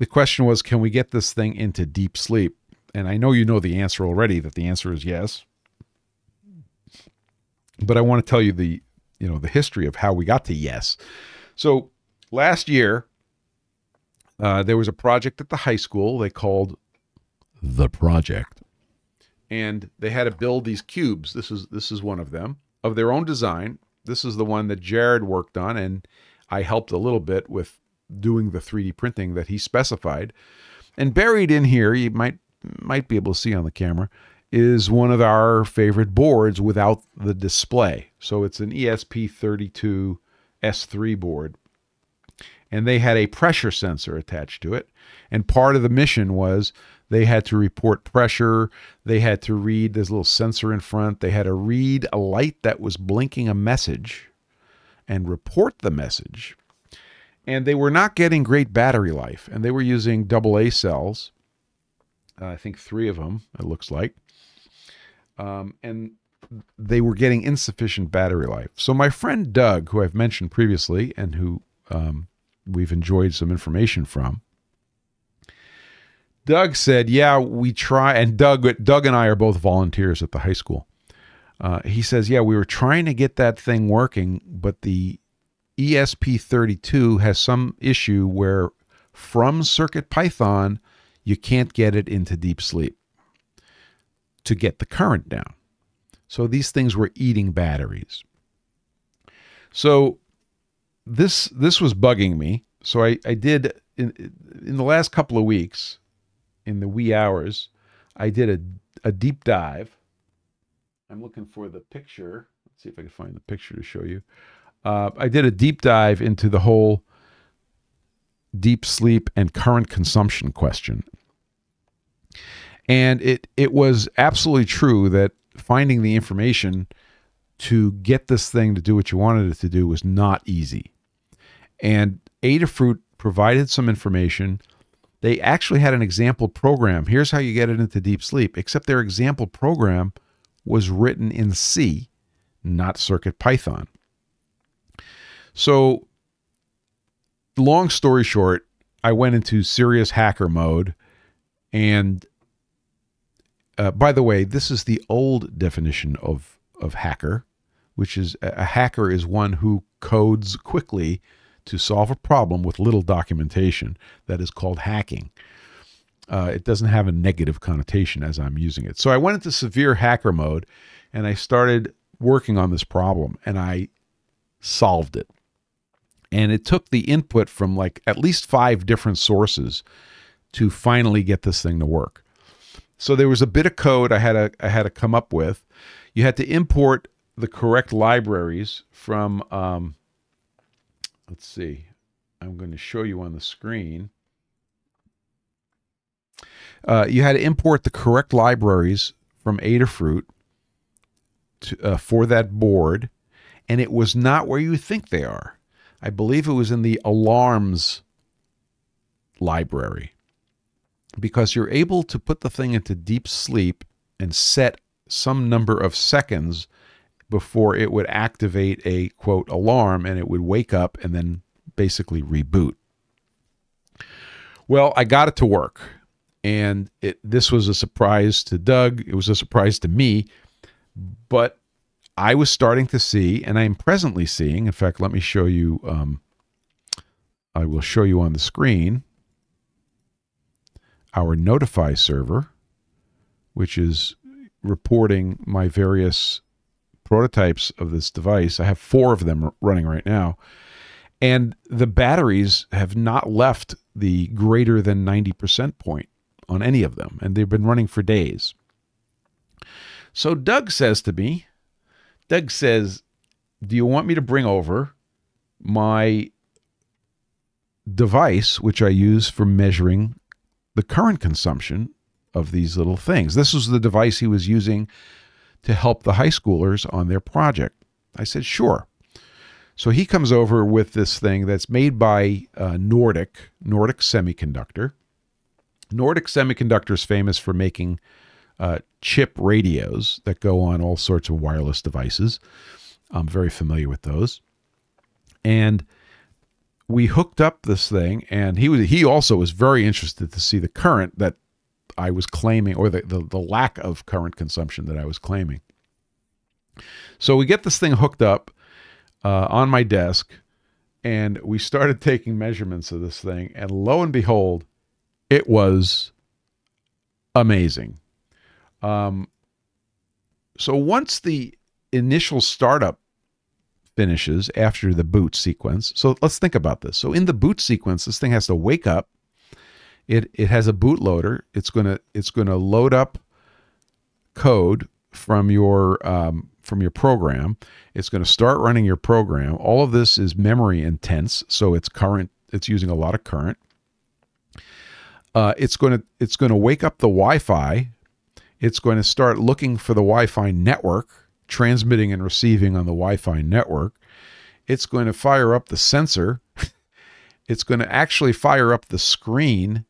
the question was can we get this thing into deep sleep and i know you know the answer already that the answer is yes but i want to tell you the you know the history of how we got to yes so last year uh, there was a project at the high school they called the project. And they had to build these cubes. This is this is one of them of their own design. This is the one that Jared worked on, and I helped a little bit with doing the 3D printing that he specified. And buried in here, you might might be able to see on the camera, is one of our favorite boards without the display. So it's an ESP32 S3 board. And they had a pressure sensor attached to it. And part of the mission was they had to report pressure. They had to read this little sensor in front. They had to read a light that was blinking a message and report the message. And they were not getting great battery life. And they were using AA cells. Uh, I think three of them, it looks like. Um, and they were getting insufficient battery life. So my friend Doug, who I've mentioned previously and who um, we've enjoyed some information from, Doug said, "Yeah, we try." And Doug, Doug and I are both volunteers at the high school. Uh, he says, "Yeah, we were trying to get that thing working, but the ESP32 has some issue where from Circuit Python you can't get it into deep sleep to get the current down." So these things were eating batteries. So this this was bugging me. So I, I did in in the last couple of weeks in the wee hours, I did a, a deep dive. I'm looking for the picture. Let's see if I can find the picture to show you. Uh, I did a deep dive into the whole deep sleep and current consumption question. And it it was absolutely true that finding the information to get this thing to do what you wanted it to do was not easy. And Adafruit provided some information they actually had an example program. Here's how you get it into deep sleep, except their example program was written in C, not Circuit Python. So, long story short, I went into serious hacker mode. And uh, by the way, this is the old definition of, of hacker, which is a hacker is one who codes quickly to solve a problem with little documentation that is called hacking. Uh, it doesn't have a negative connotation as I'm using it. So I went into severe hacker mode and I started working on this problem and I solved it. And it took the input from like at least five different sources to finally get this thing to work. So there was a bit of code I had to I had to come up with. You had to import the correct libraries from um, let's see. I'm going to show you on the screen. Uh, you had to import the correct libraries from Adafruit to, uh, for that board, and it was not where you think they are. I believe it was in the alarms library because you're able to put the thing into deep sleep and set some number of seconds before it would activate a quote alarm and it would wake up and then basically reboot. Well, I got it to work. And it, this was a surprise to Doug. It was a surprise to me. But I was starting to see, and I am presently seeing, in fact, let me show you. Um, I will show you on the screen our Notify server, which is reporting my various prototypes of this device. I have four of them running right now. And the batteries have not left the greater than 90% point on any of them, and they've been running for days. So Doug says to me, Doug says, Do you want me to bring over my device, which I use for measuring the current consumption of these little things? This was the device he was using to help the high schoolers on their project. I said, sure. So he comes over with this thing that's made by uh, Nordic, Nordic Semiconductor. Nordic Semiconductor is famous for making uh, chip radios that go on all sorts of wireless devices. I'm very familiar with those. And we hooked up this thing, and he was he also was very interested to see the current that I was claiming, or the, the, the lack of current consumption that I was claiming. So we get this thing hooked up uh, on my desk, and we started <laughs> taking measurements of this thing, and lo and behold, it was amazing. Um, so once the initial startup finishes after the boot sequence, so let's think about this. So in the boot sequence, this thing has to wake up it it has a bootloader. It's gonna it's gonna load up code from your um, from your program. It's going to start running your program. All of this is memory intense, so it's current. It's using a lot of current. Uh, it's going to it's going to wake up the Wi-Fi. It's going to start looking for the Wi-Fi network, transmitting and receiving on the Wi-Fi network. It's going to fire up the sensor. <laughs> it's going to actually fire up the screen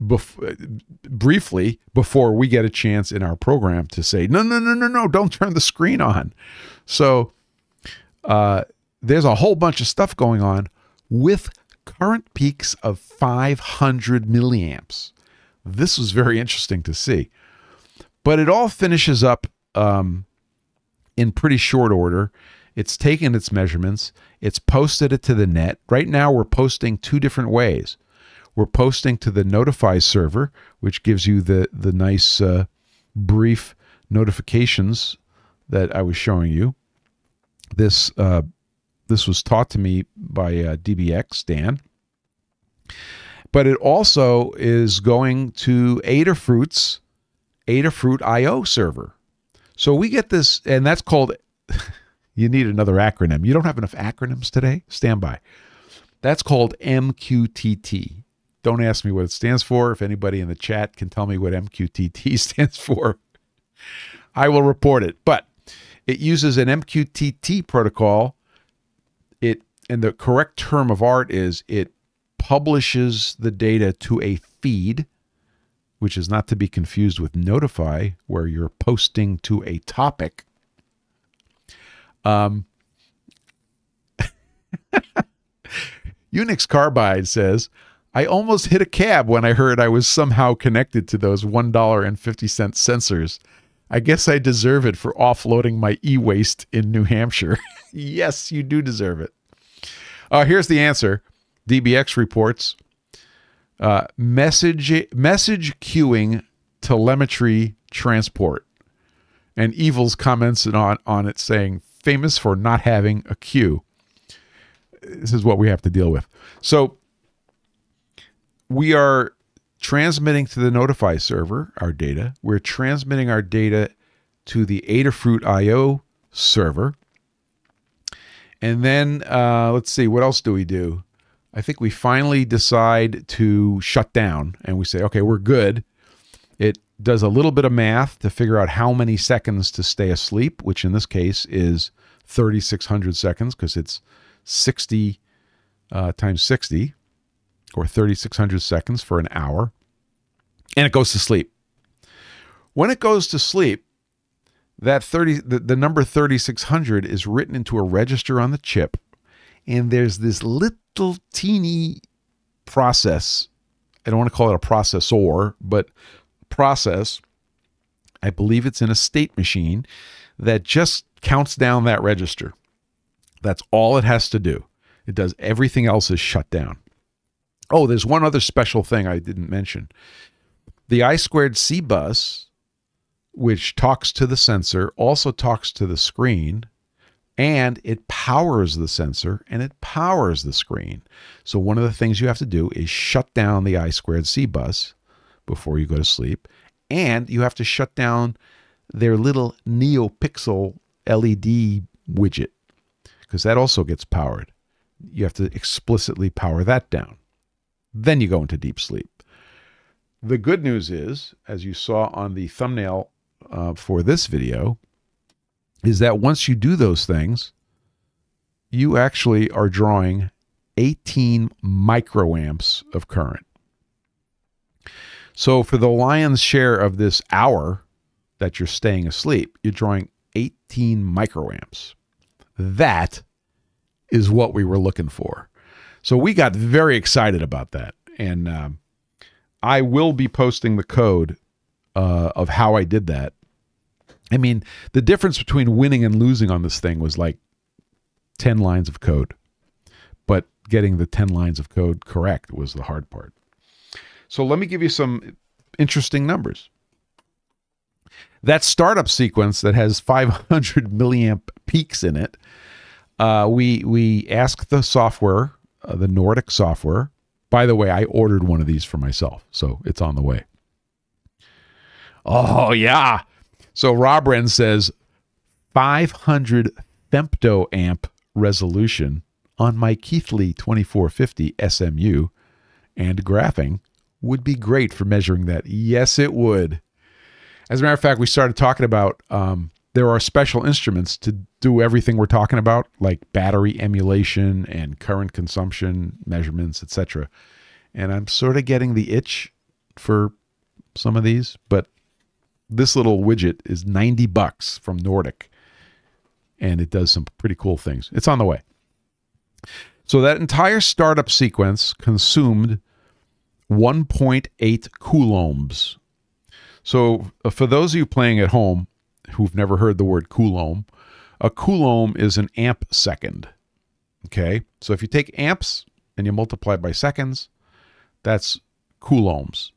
bef- briefly before we get a chance in our program to say, no, no, no, no, no, don't turn the screen on. So uh, there's a whole bunch of stuff going on with current peaks of 500 milliamps. This was very interesting to see. But it all finishes up um, in pretty short order. It's taken its measurements, it's posted it to the net. Right now, we're posting two different ways. We're posting to the Notify server, which gives you the, the nice uh, brief notifications that I was showing you. This uh, this was taught to me by uh, DBX Dan, but it also is going to Adafruit's Adafruit IO server. So we get this, and that's called. <laughs> you need another acronym. You don't have enough acronyms today. Stand by. That's called MQTT. Don't ask me what it stands for. If anybody in the chat can tell me what MQTT <laughs> stands for, I will report it. But it uses an MQTT protocol. It and the correct term of art is it publishes the data to a feed, which is not to be confused with Notify, where you're posting to a topic. Um, <laughs> Unix Carbide says, I almost hit a cab when I heard I was somehow connected to those $1.50 sensors. I guess I deserve it for offloading my e waste in New Hampshire. <laughs> yes, you do deserve it. Uh, here's the answer DBX reports uh, message, message queuing telemetry transport. And Evils comments on, on it saying, famous for not having a queue. This is what we have to deal with. So we are transmitting to the Notify server our data. We're transmitting our data to the Adafruit IO server. And then uh, let's see, what else do we do? I think we finally decide to shut down and we say, okay, we're good. It does a little bit of math to figure out how many seconds to stay asleep, which in this case is 3,600 seconds because it's 60 uh, times 60 or 3,600 seconds for an hour. And it goes to sleep. When it goes to sleep, that 30 the, the number 3600 is written into a register on the chip and there's this little teeny process. I don't want to call it a processor but process. I believe it's in a state machine that just counts down that register. That's all it has to do. It does everything else is shut down. Oh there's one other special thing i didn't mention. The i squared c bus which talks to the sensor, also talks to the screen, and it powers the sensor and it powers the screen. So, one of the things you have to do is shut down the I squared C bus before you go to sleep, and you have to shut down their little NeoPixel LED widget because that also gets powered. You have to explicitly power that down. Then you go into deep sleep. The good news is, as you saw on the thumbnail uh, for this video is that once you do those things, you actually are drawing 18 microamps of current. So for the lion's share of this hour that you're staying asleep, you're drawing 18 microamps. That is what we were looking for. So we got very excited about that. And um, I will be posting the code uh, of how I did that I mean, the difference between winning and losing on this thing was like 10 lines of code. But getting the 10 lines of code correct was the hard part. So let me give you some interesting numbers. That startup sequence that has 500 milliamp peaks in it, uh, we we asked the software, uh, the Nordic software. By the way, I ordered one of these for myself, so it's on the way. Oh yeah, so Rob Wren says 500 femtoamp resolution on my Keithley 2450 SMU and graphing would be great for measuring that. Yes, it would. As a matter of fact, we started talking about um, there are special instruments to do everything we're talking about, like battery emulation and current consumption measurements, etc. And I'm sort of getting the itch for some of these, but this little widget is 90 bucks from Nordic and it does some pretty cool things. It's on the way. So that entire startup sequence consumed 1.8 coulombs. So uh, for those of you playing at home who've never heard the word coulomb, a coulomb is an amp second. Okay? So if you take amps and you multiply by seconds, that's coulombs.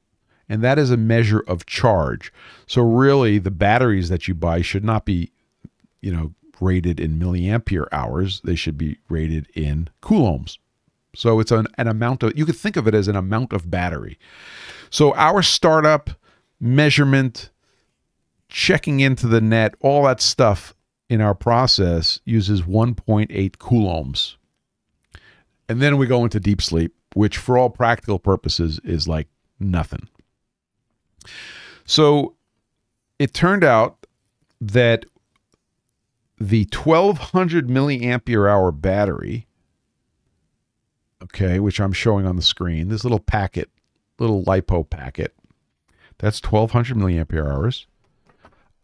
And that is a measure of charge. So really the batteries that you buy should not be, you know, rated in milliampere hours. They should be rated in coulombs. So it's an, an amount of, you could think of it as an amount of battery. So our startup measurement, checking into the net, all that stuff in our process uses 1.8 coulombs. And then we go into deep sleep, which for all practical purposes is like nothing. So it turned out that the 1200 milliampere hour battery, okay, which I'm showing on the screen, this little packet, little LiPo packet, that's 1200 milliampere hours.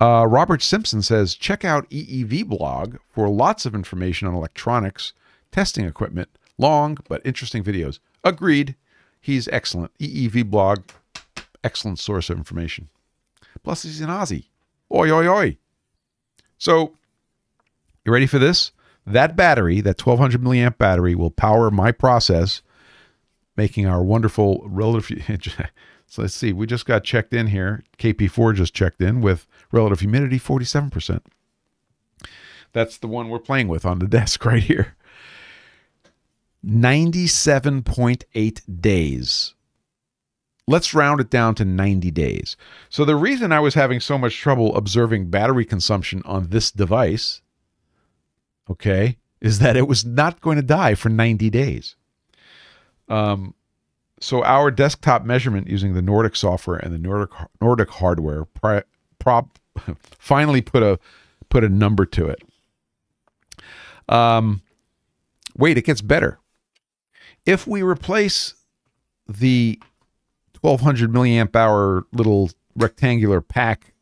Uh, Robert Simpson says, check out EEV blog for lots of information on electronics, testing equipment, long but interesting videos. Agreed. He's excellent. EEV blog, excellent source of information. Plus, he's an Aussie. Oi, oi, oi. So you ready for this? That battery, that 1200 milliamp battery, will power my process, making our wonderful relative. <laughs> so let's see, we just got checked in here. KP4 just checked in with relative humidity 47%. That's the one we're playing with on the <laughs> desk right here. 97.8 days. Let's round it down to 90 days. So, the reason I was having so much trouble observing battery consumption on this device okay, is that it was not going to die for 90 days. Um, so our desktop measurement using the Nordic software and the Nordic Nordic hardware pri- prop <laughs> finally put a put a number to it. Um, wait, it gets better. If we replace the 1200 milliamp hour little rectangular pack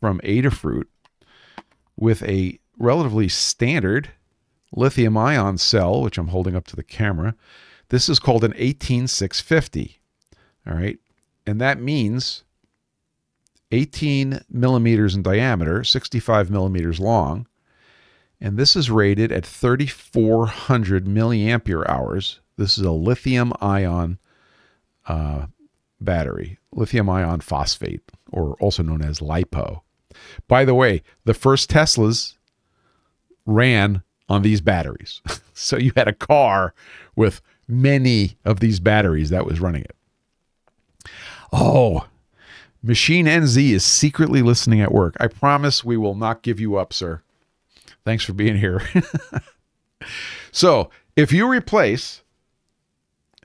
from Adafruit with a relatively standard lithium ion cell, which I'm holding up to the camera. This is called an 18650. All right. And that means 18 millimeters in diameter, 65 millimeters long. And this is rated at 3,400 milliampere hours. This is a lithium ion uh, battery, lithium ion phosphate, or also known as LiPo. By the way, the first Teslas ran on these batteries. <laughs> so you had a car with many of these batteries that was running it. Oh, Machine NZ is secretly listening at work. I promise we will not give you up, sir. Thanks for being here. <laughs> so, if you replace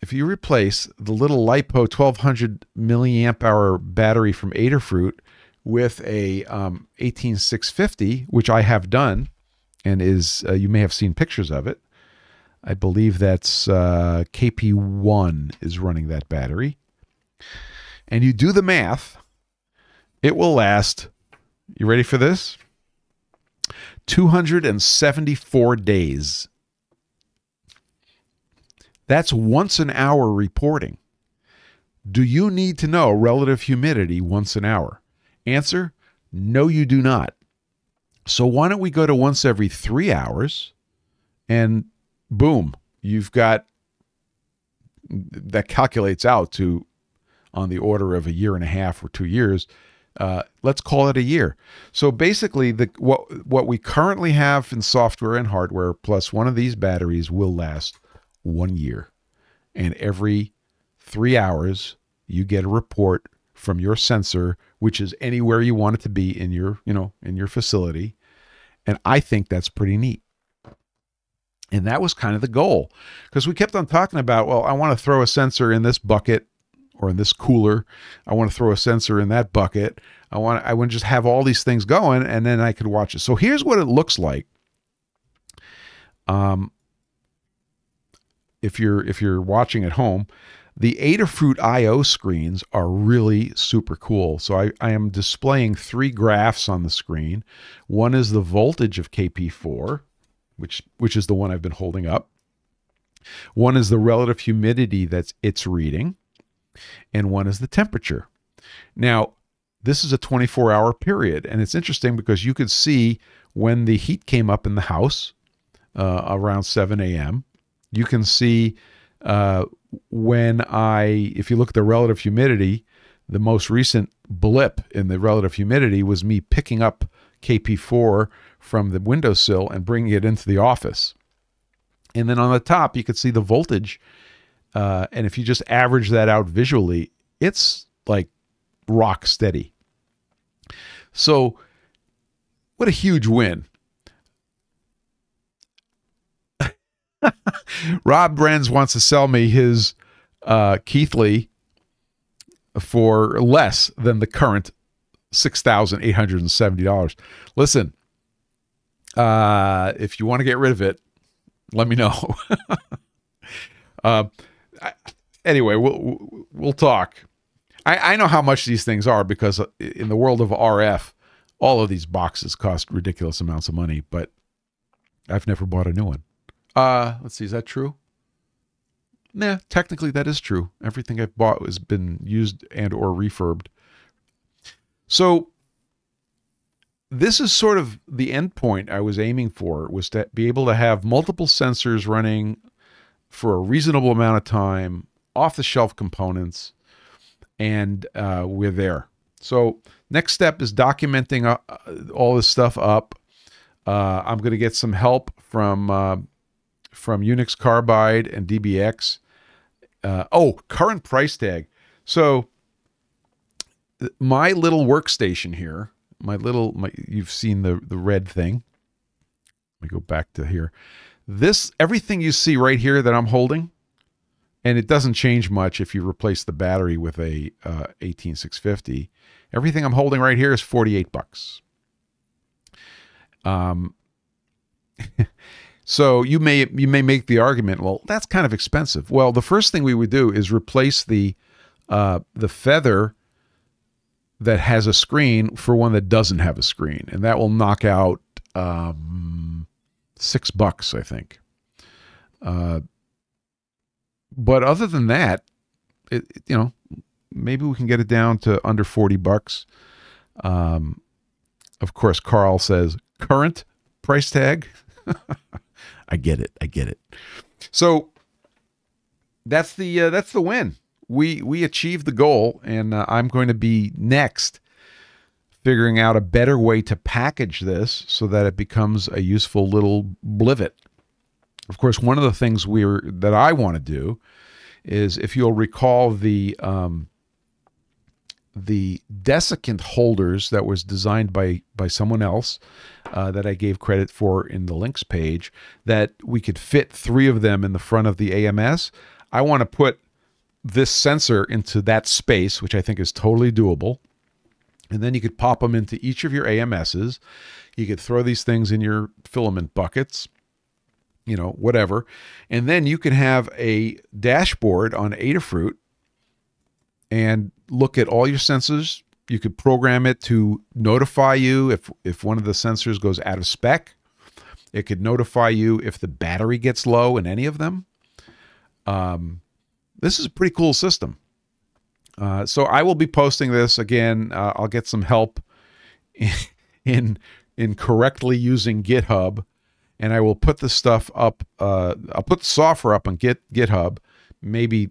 if you replace the little LiPo 1200 milliamp hour battery from Adafruit with a um, 18650, which I have done, and is uh, you may have seen pictures of it. I believe that's uh, KP1 is running that battery. And you do the math, it will last. You ready for this? 274 days. That's once an hour reporting. Do you need to know relative humidity once an hour? Answer No, you do not. So why don't we go to once every three hours and boom, you've got that calculates out to on the order of a year and a half or two years. Uh, let's call it a year. So basically, the what what we currently have in software and hardware plus one of these batteries will last one year, and every three hours you get a report from your sensor, which is anywhere you want it to be in your, you know, in your facility. And I think that's pretty neat. And that was kind of the goal because we kept on talking about, well, I want to throw a sensor in this bucket or in this cooler. I want to throw a sensor in that bucket. I want I want to just have all these things going and then I could watch it. So here's what it looks like. Um if you're if you're watching at home, The Adafruit IO screens are really super cool. So I, I am displaying three graphs on the screen. One is the voltage of KP4, which which is the one I've been holding up. One is the relative humidity that's it's reading, and one is the temperature. Now, this is a 24 hour period, and it's interesting because you could see when the heat came up in the house uh, around 7 a.m. You can see uh, when I, if you look at the relative humidity, the most recent blip in the relative humidity was me picking up KP4 from the windowsill and bringing it into the office. And then on the top, you could see the voltage. Uh, and if you just average that out visually, it's like rock steady. So, what a huge win. <laughs> Rob Brenz wants to sell me his uh, Keithley for less than the current $6,870. Listen, uh, if you want to get rid of it, let me know. <laughs> uh, anyway, we'll we'll talk. I, I know how much these things are because in the world of RF, all of these boxes cost ridiculous amounts of money, but I've never bought a new one. Uh, let's see, is that true? Nah, technically that is true. Everything I've bought has been used and or refurbed. So this is sort of the end point I was aiming for was to be able to have multiple sensors running for a reasonable amount of time, off the shelf components, and uh, we're there. So next step is documenting uh, all this stuff up. Uh, I'm going to get some help from uh, from Unix Carbide and DBX. Uh, oh, current price tag. So my little workstation here, my little, my, you've seen the the red thing. Let me go back to here. This everything you see right here that I'm holding, and it doesn't change much if you replace the battery with a uh, 18650. Everything I'm holding right here is 48 bucks. Um. <laughs> So you may you may make the argument, well, that's kind of expensive. Well, the first thing we would do is replace the uh, the feather that has a screen for one that doesn't have a screen, and that will knock out um, six bucks, I think. Uh, but other than that, it, you know, maybe we can get it down to under forty bucks. Um, of course, Carl says current price tag. <laughs> I get it. I get it. So that's the uh, that's the win. We we achieved the goal, and uh, I'm going to be next figuring out a better way to package this so that it becomes a useful little blivet. Of course, one of the things we're that I want to do is, if you'll recall the um, the desiccant holders that was designed by by someone else uh, that I gave credit for in the links page that we could fit three of them in the front of the AMS. I want to put this sensor into that space, which I think is totally doable. And then you could pop them into each of your AMSs. You could throw these things in your filament buckets, you know, whatever. And then you can have a dashboard on Adafruit and look at all your sensors. You could program it to notify you if if one of the sensors goes out of spec. It could notify you if the battery gets low in any of them. Um, this is a pretty cool system. Uh, so I will be posting this again. Uh, I'll get some help in, <laughs> in in correctly using GitHub, and I will put the stuff up. Uh, I'll put the software up on Git GitHub, maybe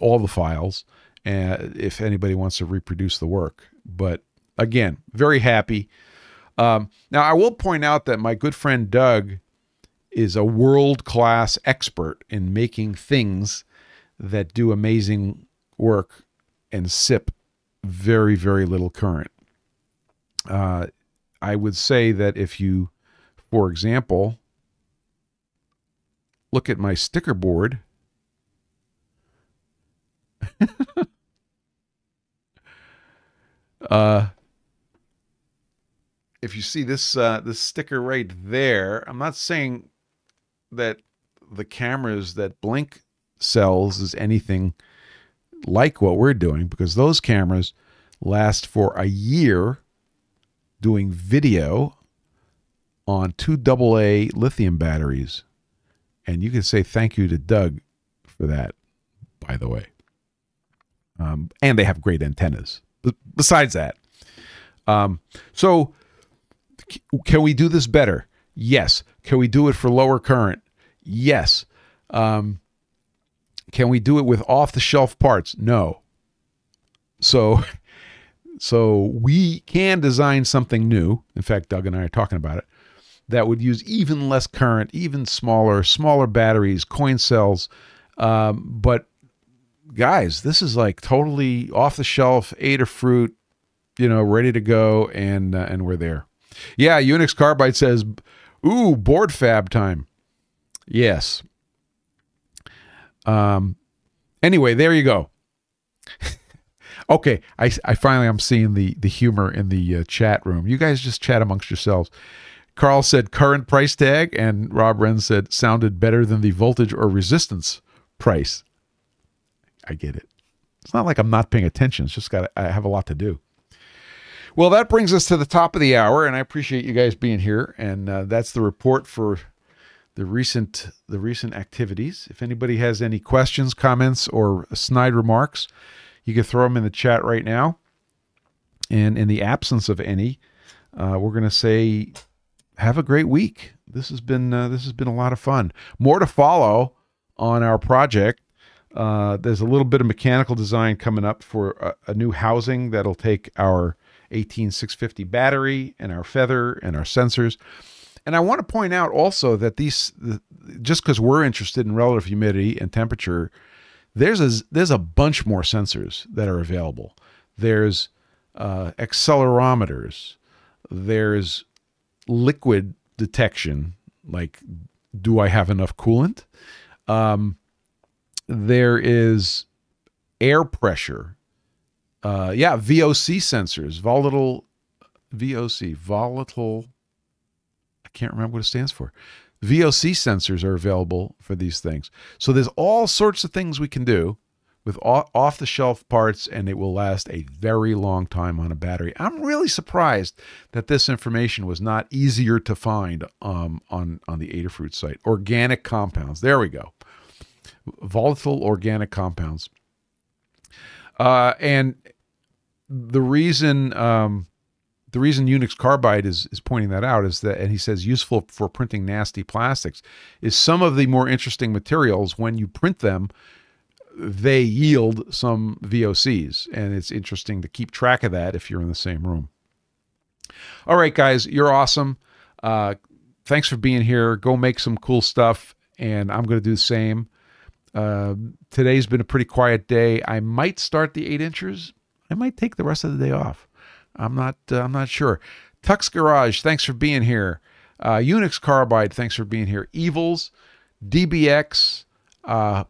all the files, uh, if anybody wants to reproduce the work. But again, very happy. Um, now, I will point out that my good friend Doug is a world class expert in making things that do amazing work and sip very, very little current. Uh, I would say that if you, for example, look at my sticker board. <laughs> Uh, if you see this uh, this sticker right there, I'm not saying that the cameras that Blink sells is anything like what we're doing because those cameras last for a year doing video on two AA lithium batteries. And you can say thank you to Doug for that, by the way. Um, and they have great antennas. Besides that, um, so c- can we do this better? Yes. Can we do it for lower current? Yes. Um, can we do it with off the shelf parts? No. So, <laughs> so we can design something new. In fact, Doug and I are talking about it that would use even less current, even smaller, smaller batteries, coin cells. Um, but guys, this is like totally off the shelf, Adafruit, you know, ready to go, and uh, and we're there. Yeah, Unix Carbide says, "Ooh, board fab time." Yes. Um. Anyway, there you go. <laughs> okay, I, I finally I'm seeing the the humor in the uh, chat room. You guys just chat amongst yourselves. Carl said current price tag, and Rob Wren said sounded better than the voltage or resistance price. I get it. It's not like I'm not paying attention. It's just got I have a lot to do. Well, that brings us to the top of the hour, and I appreciate you guys being here. And uh, that's the report for the recent the recent activities. If anybody has any questions, comments, or snide remarks, you can throw them in the chat right now. And in the absence of any, uh, we're going to say, have a great week. This has been uh, this has been a lot of fun. More to follow on our project. Uh, there's a little bit of mechanical design coming up for a, a new housing that'll take our 18650 battery and our feather and our sensors. And I want to point out also that these, just because we're interested in relative humidity and temperature, there's a there's a bunch more sensors that are available. There's uh, accelerometers. There's liquid detection, like do I have enough coolant? Um, there is air pressure. Uh, yeah, VOC sensors, volatile VOC, volatile. I can't remember what it stands for. VOC sensors are available for these things. So there's all sorts of things we can do with off the shelf parts, and it will last a very long time on a battery. I'm really surprised that this information was not easier to find um, on on the Adafruit site. Organic compounds. There we go volatile organic compounds. Uh, and the reason um, the reason Unix Carbide is is pointing that out is that, and he says useful for printing nasty plastics, is some of the more interesting materials when you print them, they yield some VOCs, and it's interesting to keep track of that if you're in the same room. All right, guys, you're awesome. Uh, thanks for being here. Go make some cool stuff, and I'm going to do the same. Uh, today's been a pretty quiet day. I might start the eight inchers. I might take the rest of the day off. I'm not. Uh, I'm not sure. Tux Garage, thanks for being here. Uh, Unix Carbide, thanks for being here. Evils, DBX, uh,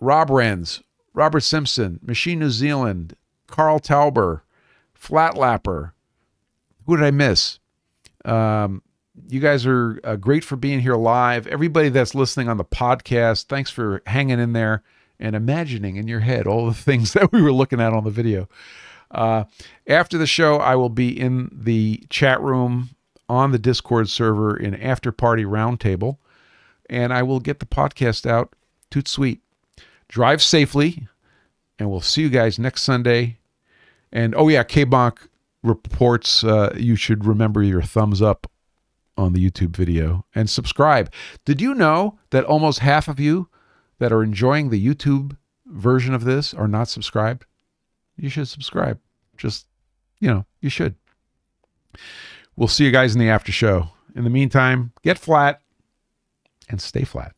Rob Renz, Robert Simpson, Machine New Zealand, Carl Tauber, Flatlapper. Who did I miss? Um, you guys are uh, great for being here live. Everybody that's listening on the podcast, thanks for hanging in there and imagining in your head all the <laughs> things that we were looking at on the video. Uh, after the show, I will be in the chat room on the Discord server in After Party Roundtable, and I will get the podcast out. Toot sweet. Drive safely, and we'll see you guys next Sunday. And oh yeah, K Bonk reports uh, you should remember your thumbs up on the YouTube video and subscribe. Did you know that almost half of you that are enjoying the YouTube version of this are not subscribed? You should subscribe. Just, you know, you should. We'll see you guys in the after show. In the meantime, get flat and stay flat.